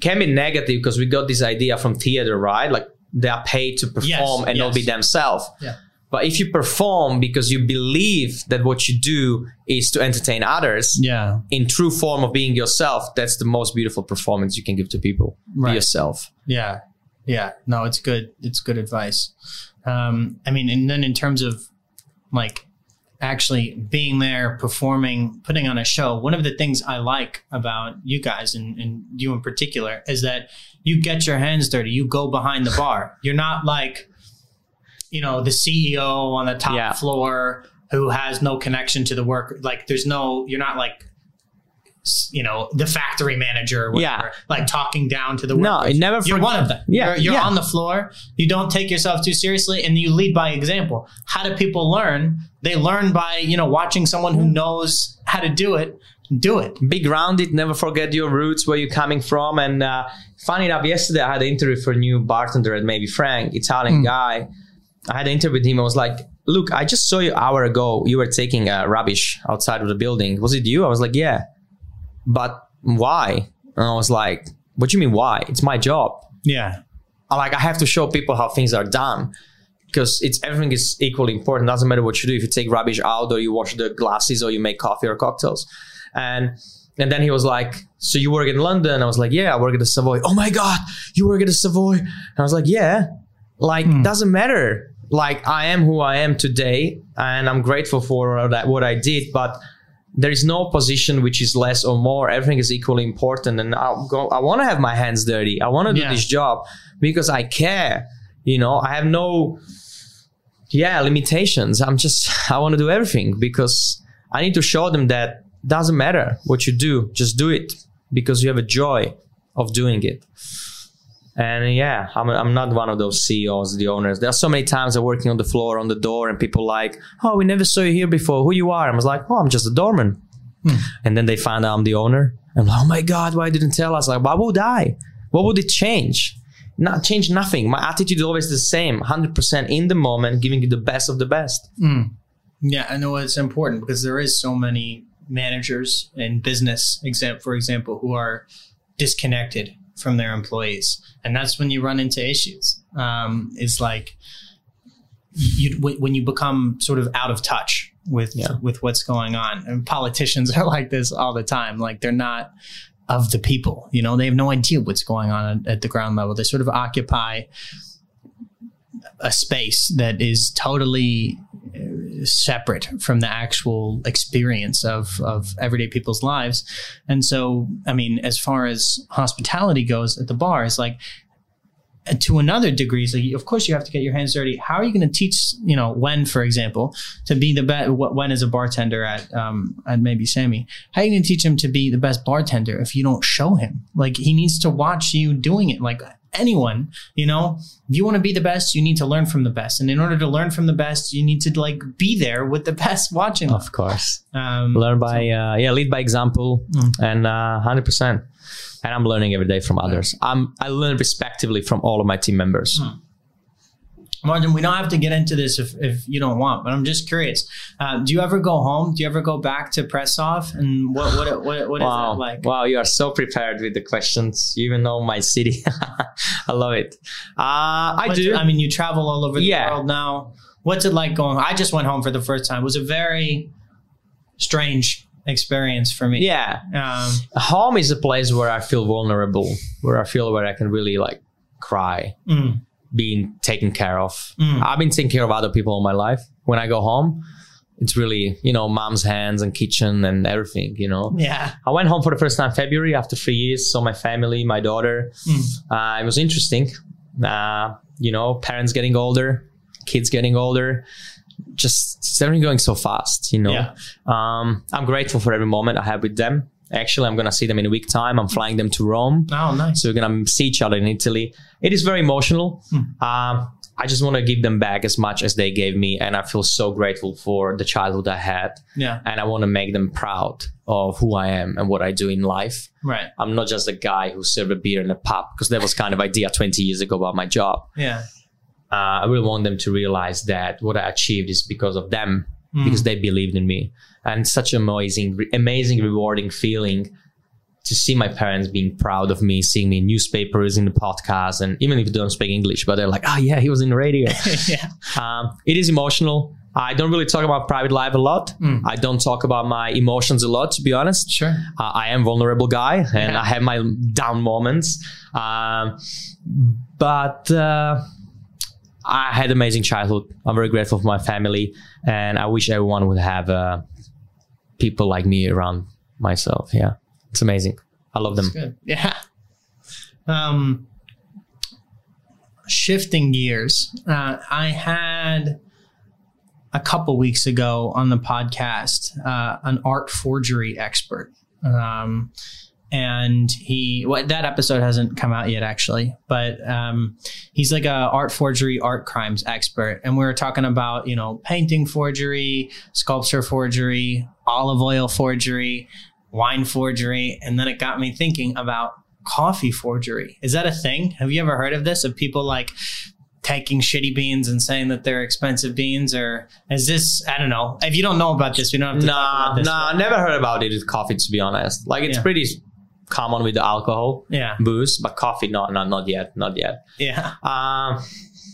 can be negative because we got this idea from theater, right? Like they are paid to perform Yes, and not be themselves. Yeah. But if you perform because you believe that what you do is to entertain others Yeah. in true form of being yourself, that's the most beautiful performance you can give to people. Right. Be yourself. Yeah. Yeah. No, it's good. It's good advice. Um, I mean, and then in terms of like actually being there, performing, putting on a show, one of the things I like about you guys and, and you in particular is that you get your hands dirty. You go behind the bar. You're not like, you know, the CEO on the top Yeah. floor who has no connection to the work. Like, there's no, you're not like, you know, the factory manager, or Yeah. like talking down to the workers. No, never You're one of them. Yeah, you're, you're yeah. on the floor. You don't take yourself too seriously, and you lead by example. How do people learn? They learn by you know watching someone who knows how to do it. Do it. be grounded never forget your roots where you're coming from and uh, funny enough yesterday i had an interview for a new bartender at maybe frank italian guy i had an interview with him i was like look i just saw you an hour ago you were taking uh, rubbish outside of the building was it you i was like yeah but why and i was like what do you mean why it's my job Yeah. I like I have to show people how things are done because it's everything is equally important. Doesn't matter what you do. If you take rubbish out or you wash the glasses or you make coffee or cocktails, and and then he was like, "So you work in London?" I was like, "Yeah, I work at the Savoy." Oh my god, you work at the Savoy? And I was like, "Yeah." Like hmm. doesn't matter. Like I am who I am today, and I'm grateful for that what I did, but there is no position which is less or more. Everything is equally important, and I go. I want to have my hands dirty. I want to do this job because I care. You know, I have no, yeah, limitations. I'm just. I want to do everything because I need to show them that doesn't matter what you do. Just do it because you have a joy of doing it. And yeah, I'm, I'm not one of those CEOs, the owners. There are so many times I'm working on the floor, on the door, and people like, "Oh, we never saw you here before. Who you are?" I was like, "Oh, I'm just a doorman." Hmm. And then they find out I'm the owner. I'm like, "Oh my god, why didn't tell us?" Like, why would I? What would it change? Not change nothing. My attitude is always the same, 100% in the moment, giving you the best of the best. Hmm. Yeah, I know it's important because there is so many managers in business, exam- for example, who are disconnected from their employees, and that's when you run into issues. Um, it's like you when you become sort of out of touch with Yeah. with what's going on, and politicians are like this all the time. Like they're not of the people. You know, they have no idea what's going on at the ground level. They sort of occupy a space that is totally separate from the actual experience of of everyday people's lives. And so, I mean, as far as hospitality goes at the bar, it's like to another degree, so you, of course you have to get your hands dirty. How are you going to teach, you know, when, for example, to be the best? When as a bartender at um, at maybe Sammy, how are you going to teach him to be the best bartender if you don't show him? Like he needs to watch you doing it. Like anyone, you know, if you want to be the best, you need to learn from the best, and in order to learn from the best, you need to like be there with the best watching. Of course. Um, Learn by, uh, yeah, lead by example and uh, 100%. And I'm learning every day from others. I'm, I learn respectively from all of my team members. Martin, we don't have to get into this if, if you don't want, but I'm just curious. Uh, do you ever go home? Do you ever go back to Prešov? And what what what, what is Wow. that like? Wow, you are so prepared with the questions. You even know my city. I love it. Uh, I do. I mean, you travel all over the Yeah. world now. What's it like going? I just went home for the first time. It was a very strange experience for me. yeah. Um, Home is a place where I feel vulnerable, where I feel where I can really like cry, mm, being taken care of. Mm. I've been taking care of other people in my life. When I go home, it's really, you know, mom's hands and kitchen and everything, you know. yeah. I went home for the first time February after three years. Saw my family, my daughter. Mm. Uh, it was interesting. Uh, you know, parents getting older, kids getting older. Just everything going so fast. You know, Yeah. um, I'm grateful for every moment I have with them. Actually, I'm gonna see them in a week time. I'm flying them to Rome, Oh, nice. so we're gonna see each other in Italy. It is very emotional. Um, I just want to give them back as much as they gave me, and I feel so grateful for the childhood I had Yeah. and I want to make them proud of who I am and what I do in life. Right. I'm not just a guy who served a beer in a pub because that was kind of idea 20 years ago about my job. Yeah. Uh, I really want them to realize that what I achieved is because of them, because they believed in me, and such an amazing, amazing, rewarding feeling to see my parents being proud of me, seeing me in newspapers, in the podcast, and even if they don't speak English, but they're like, "Oh yeah, he was in the radio." yeah. Um, it is emotional. I don't really talk about private life a lot. I don't talk about my emotions a lot, to be honest. Sure. Uh, I am vulnerable guy, and Yeah. I have my down moments. Um, but uh, I had amazing childhood. I'm very grateful for my family, and I wish everyone would have uh, people like me around myself. Yeah, it's amazing. I love them. Good. Yeah. Um, shifting gears, uh, I had a couple weeks ago on the podcast uh, an art forgery expert Um, and he well, that episode hasn't come out yet actually. But um, he's like a art forgery art crimes expert. And we were talking about you know painting forgery sculpture forgery olive oil forgery wine forgery. And then it got me thinking about coffee forgery. Is that a thing? Have you ever heard of this? Of people like taking shitty beans and saying that they're expensive beans? Or is this i don't know. If you don't know about this we don't have to Nah, nah, never heard about it with coffee. To be honest, like it's Yeah. pretty common with the alcohol, yeah booze, but coffee, not, not, not yet, not yet. yeah Um,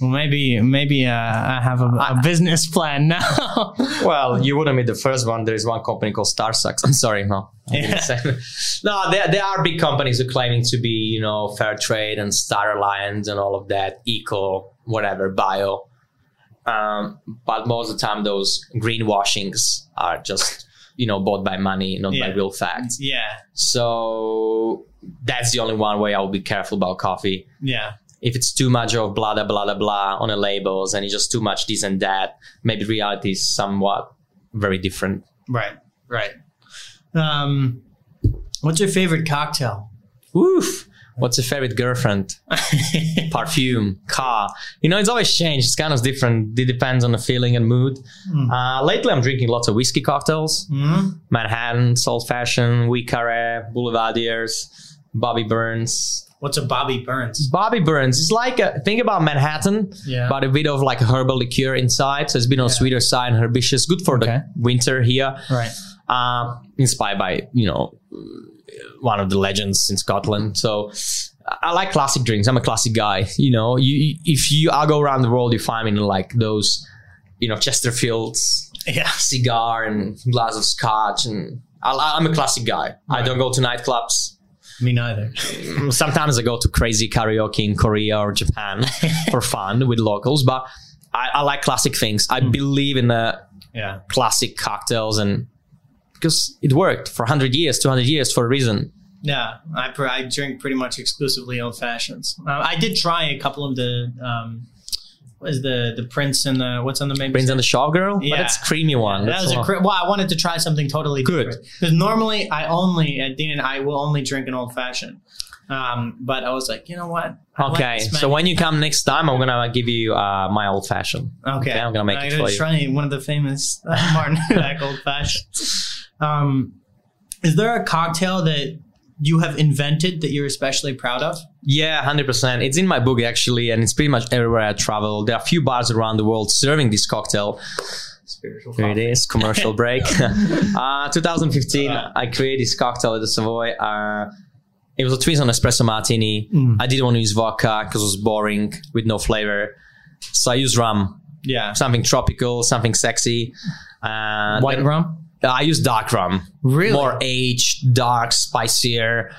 Well, maybe maybe uh, I have a, a business plan now. well, you wouldn't be the first one. There is one company called Starsucks. I'm sorry, no. Yeah. no, there, there are big companies who are claiming to be, you know, fair trade and Star Alliance and all of that, eco, whatever, bio. Um, but most of the time, those greenwashings are just, you know, bought by money, not by real facts. yeah, So that's the only one way I will be careful about coffee. yeah, If it's too much of blah blah blah blah on the labels and it's just too much this and that, maybe reality is somewhat very different. right, right. Um, what's your favorite cocktail? Woof. What's your favorite girlfriend? Perfume, car. You know, it's always changed. It's kind of different. It depends on the feeling and mood. Mm. Uh, lately, I'm drinking lots of whiskey cocktails. Hmm? Manhattan, Salt Fashion, Vieux Carré, Boulevardiers, Bobby Burns. What's a Bobby Burns? Bobby Burns. It's like a, think about Manhattan, Yeah, but a bit of like a herbal liqueur inside. So it's been on Yeah. sweeter side and herbaceous. Good for Okay. the winter here. right. Uh, inspired by you know one of the legends in Scotland. So I like classic drinks. I'm a classic guy. You know, you if you I go around the world, you find me in like those, you know, Chesterfields Yeah, cigar and glass of scotch, and I, I'm a classic guy. I don't go to nightclubs. me neither. Mm, sometimes I go to crazy karaoke in Korea or Japan for fun with locals, but I, I like classic things. I hmm. believe in the Yeah, classic cocktails and because it worked for 100 years 200 years for a reason yeah. I pr- I drink pretty much exclusively old fashions. Uh, I did try a couple of the um, what is the the Prince and the what's on the main Prince and the Showgirl Yeah. but it's creamy one That That's was a cra- well. I wanted to try something totally Good. because normally I only at Dean and I will only drink an old fashioned. Um, but I was like, you know what? I okay so when you come next time i'm gonna give you uh, my old fashioned okay, okay, I'm gonna make I'm it gonna for you. try one of the famous uh, Martin Hudak old fashions. Um, is there a cocktail that you have invented that you're especially proud of? yeah 100% it's in my book actually and it's pretty much everywhere i travel there are a few bars around the world serving this cocktail Spiritual. here it is commercial break uh, 2015 i created this cocktail at the savoy uh, it was a twist on espresso martini Mm. i didn't want to use vodka because it was boring with no flavor so i used rum Yeah. something tropical, something sexy. Uh, White then- rum. Uh, I use dark rum, Really? more aged, dark, spicier.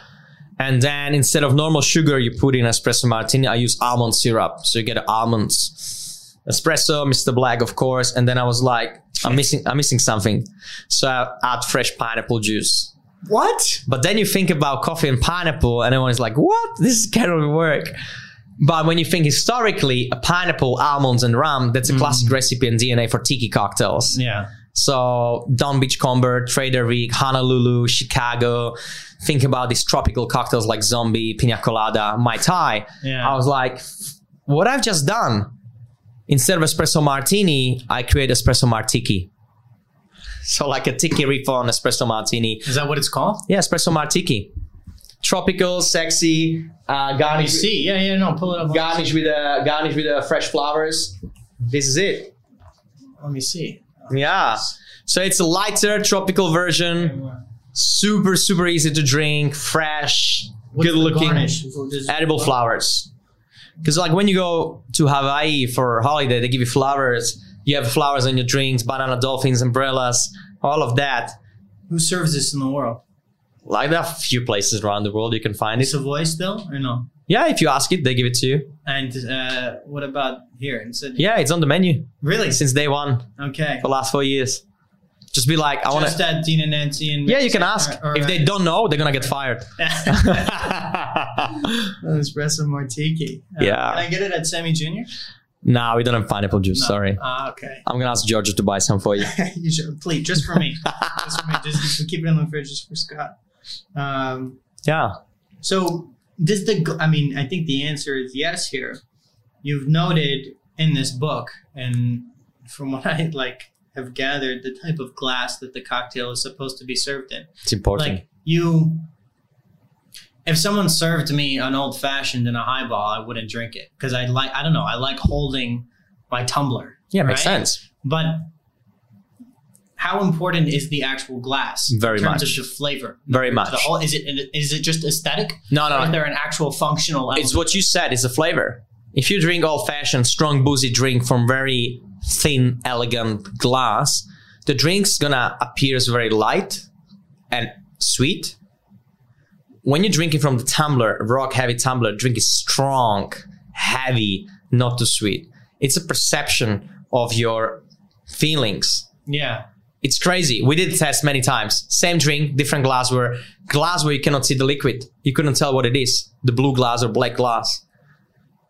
And then instead of normal sugar, you put in espresso martini. I use almond syrup, so you get almonds. Espresso, Mr. Black, of course. And then I was like, I'm missing, I'm missing something. So I add fresh pineapple juice. What? But then you think about coffee and pineapple, and everyone's like, "What? This cannot work." But when you think historically, a pineapple, almonds, and rum, that's a mm. classic recipe and DNA for tiki cocktails. Yeah. So Don Beachcomber, Trader Vic, Honolulu, Chicago. Think about these tropical cocktails like Zombie, Pina Colada, Mai Tai. Yeah. I was like, what I've just done, instead of espresso martini, I create espresso martiki. So like a tiki riff on espresso martini. Is that what it's called? Yeah, espresso martiki. Tropical, sexy, uh, garnish, see? Yeah, yeah. No, pull it up. garnish with uh, garnish with uh, fresh flowers. This is it. Let me see. Yeah. So it's a lighter tropical version. Super, super easy to drink, fresh, What's good looking, edible flowers. Because like when you go to Hawaii for a holiday, they give you flowers. You have flowers on your drinks, banana dolphins, umbrellas, all of that. Who serves this in the world? Like there are a few places around the world you can find it. Savoy still or no? Yeah, if you ask it, they give it to you. And uh, what about here in Sydney? Yeah, it's on the menu Really? since day one Okay. for the last four years. Just be like, I want Just to. at Dean and Nancy and Yeah, you can ask. Or- or- if they don't know, they're gonna get fired. espresso martiki. Uh, Yeah. Can I get it at Sammy Junior? nah, we don't have pineapple juice. Sorry. Ah, okay. I'm gonna ask Georgia to buy some for you. you should please just for me. just for me. Just keep it in the fridge just for Scott. Um, Yeah. so does the I mean I think the answer is yes here. You've noted in this book and from what I like have gathered the type of glass that the cocktail is supposed to be served in. It's important. Like you if someone served me an old fashioned in a highball, I wouldn't drink it because I like I don't know, I like holding my tumbler. yeah, makes right? sense. But how important is the actual glass Very in terms much. of the flavor? Very much. The whole, is it is it just aesthetic? No, no, Or is there an actual functional element? It's what you said. It's a flavor. If you drink old fashioned, strong, boozy drink from very thin, elegant glass, the drink's gonna appears very light and sweet. When you're drinking from the tumbler, rock heavy tumbler, drink is strong, heavy, not too sweet. It's a perception of your feelings. yeah. It's crazy. We did test many times. Same drink, different glassware. Glassware you cannot see the liquid. You couldn't tell what it is. The blue glass or black glass.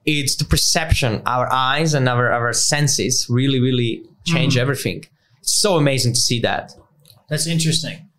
It's the perception. Our eyes and our, our senses really, really change mm-hmm. everything. It's so amazing to see that. That's interesting.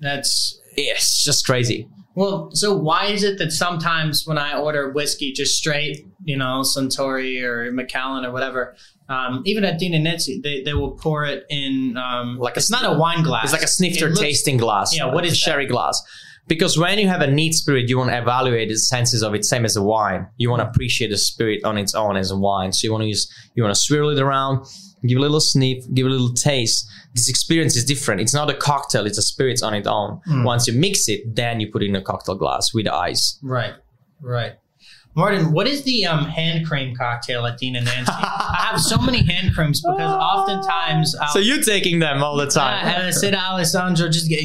That's It's just crazy. well. So why is it that sometimes when I order whiskey, just straight, you know, Suntory or Macallan or whatever, um, even at Dean and Nancy, they, they will pour it in um, Like a it's not a wine glass. It's like a snifter looks- tasting glass. Yeah, what is that? sherry glass? Because when you have a neat spirit, you want to evaluate the senses of it, same as a wine. You want to appreciate the spirit on its own as a wine. So you want to use, you want to swirl it around, give a little sniff, give a little taste. This experience is different. It's not a cocktail; it's a spirit on its own. Mm. Once you mix it, then you put it in a cocktail glass with ice. Right, right. Martin, what is the um, hand cream cocktail at Dean and Nancy? I have so many hand creams because oftentimes I'll, So you're taking them all the I, time. I say to Alessandro, just get,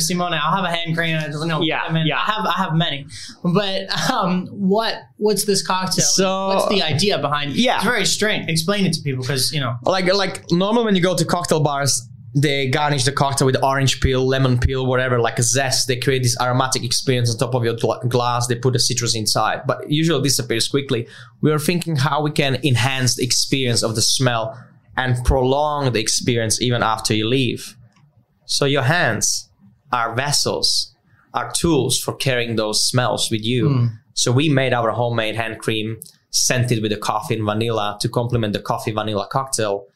Simone, I'll have a hand cream. I don't know. Yeah, I mean, yeah. I have, I have many. But um, what, what's this cocktail? So- what's the idea behind? it? Yeah. it's very strange. Explain it to people because you know. like like normal when you go to cocktail bars they garnish the cocktail with orange peel lemon peel whatever like a zest. They create this aromatic experience on top of your gla- glass. They put the citrus inside. But usually disappears quickly. We are thinking how we can enhance the experience of the smell and prolong the experience even after you leave. So your hands are vessels are tools for carrying those smells with you. Hmm. so we made our homemade hand cream scented with the coffee and vanilla to complement the coffee vanilla cocktail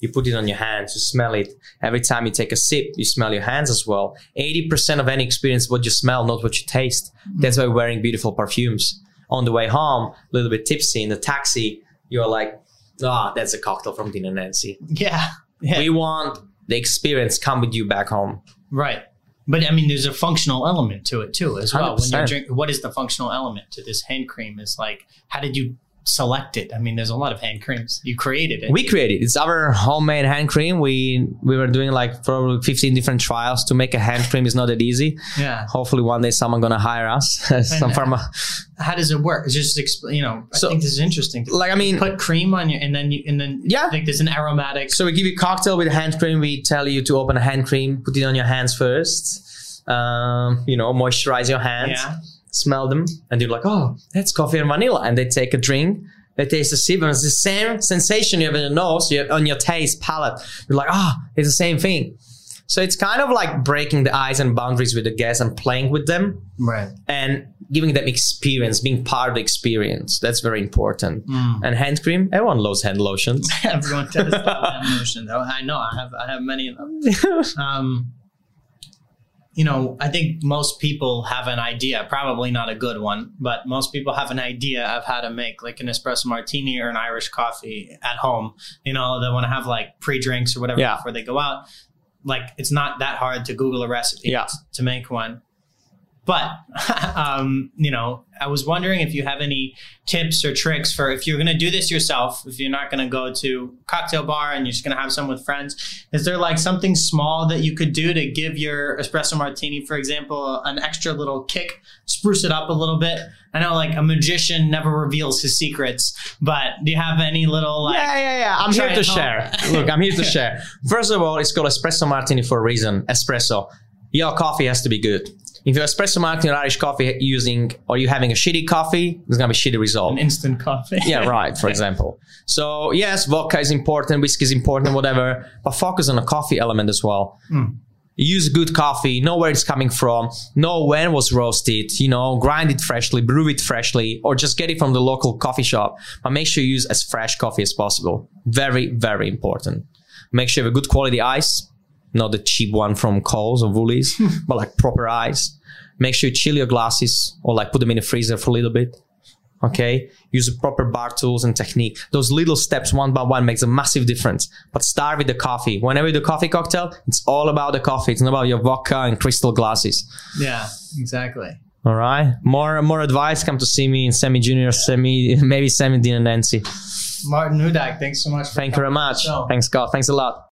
you put it on your hands, you smell it. Every time you take a sip, you smell your hands as well. 80% of any experience is what you smell, not what you taste. That's why wearing beautiful perfumes. On the way home, a little bit tipsy in the taxi, you're like, ah, that's a cocktail from Dean and Nancy. Yeah, yeah, We want the experience come with you back home. right. But I mean, there's a functional element to it too, as well. When you drink, what is the functional element to this hand cream? Is like, how did you select it? I mean, there's a lot of hand creams. You created it. We created it. it's our homemade hand cream. We we were doing like probably 15 different trials to make a hand cream is not that easy. yeah. Hopefully one day someone gonna hire us. Some And- pharma How does it work? It's just explain. You know, I So- think this is interesting. like I mean put cream on you, and then you, and then Yeah. I think there's an aromatic. So we give you cocktail with hand cream. We tell you to open a hand cream, put it on your hands first. Um, you know, moisturize your hands, Yeah. Smell them, and you're like, oh, that's coffee and vanilla. And they take a drink, they taste a sip, and it's the same sensation you have in your nose, you have on your taste palate. You're like, ah, it's the same thing. So it's kind of like breaking the ice and boundaries with the guests and playing with them Right. and giving them experience, being part of the experience. That's very important. Mm. And hand cream, everyone loves hand lotions. Everyone does love that notion, though. I know. I have. I have many of them. Um, you know, I think most people have an idea, probably not a good one, but most people have an idea of how to make like an espresso martini or an Irish coffee at home. You know, they want to have like pre drinks or whatever Yeah. before they go out. Like, it's not that hard to Google a recipe Yeah. to make one. But, um, you know, I was wondering if you have any tips or tricks for if you're going to do this yourself, if you're not going to go to cocktail bar and you're just going to have some with friends, is there like something small that you could do to give your espresso martini, for example, an extra little kick, spruce it up a little bit? I know like a magician never reveals his secrets, but do you have any little like, yeah, yeah, yeah. I'm here to share. Look, I'm here to share. First of all, it's called espresso martini for a reason. Espresso. Your coffee has to be good. If you're espresso martini or Irish coffee using, or you having a shitty coffee, it's gonna be shitty result. an instant coffee? yeah, right. For example. So yes, vodka is important, whiskey is important, whatever. But focus on the coffee element as well. Mm. use good coffee, know where it's coming from, know when it was roasted, you know, grind it freshly, brew it freshly, or just get it from the local coffee shop. But make sure you use as fresh coffee as possible. Very, very important. Make sure you have a good quality ice, not the cheap one from Coles or Woolies, but like proper ice. Make sure you chill your glasses or like put them in the freezer for a little bit. Okay. Use the proper bar tools and technique. Those little steps one by one makes a massive difference. But start with the coffee. Whenever you do coffee cocktail, it's all about the coffee. It's not about your vodka and crystal glasses. Yeah, exactly. All right. More more advice. Come to see me in Sammy junior, Sammy maybe Sammy Dean and Nancy. Martin Hudak, thanks so much. Thank you very much. Thanks God. Thanks a lot.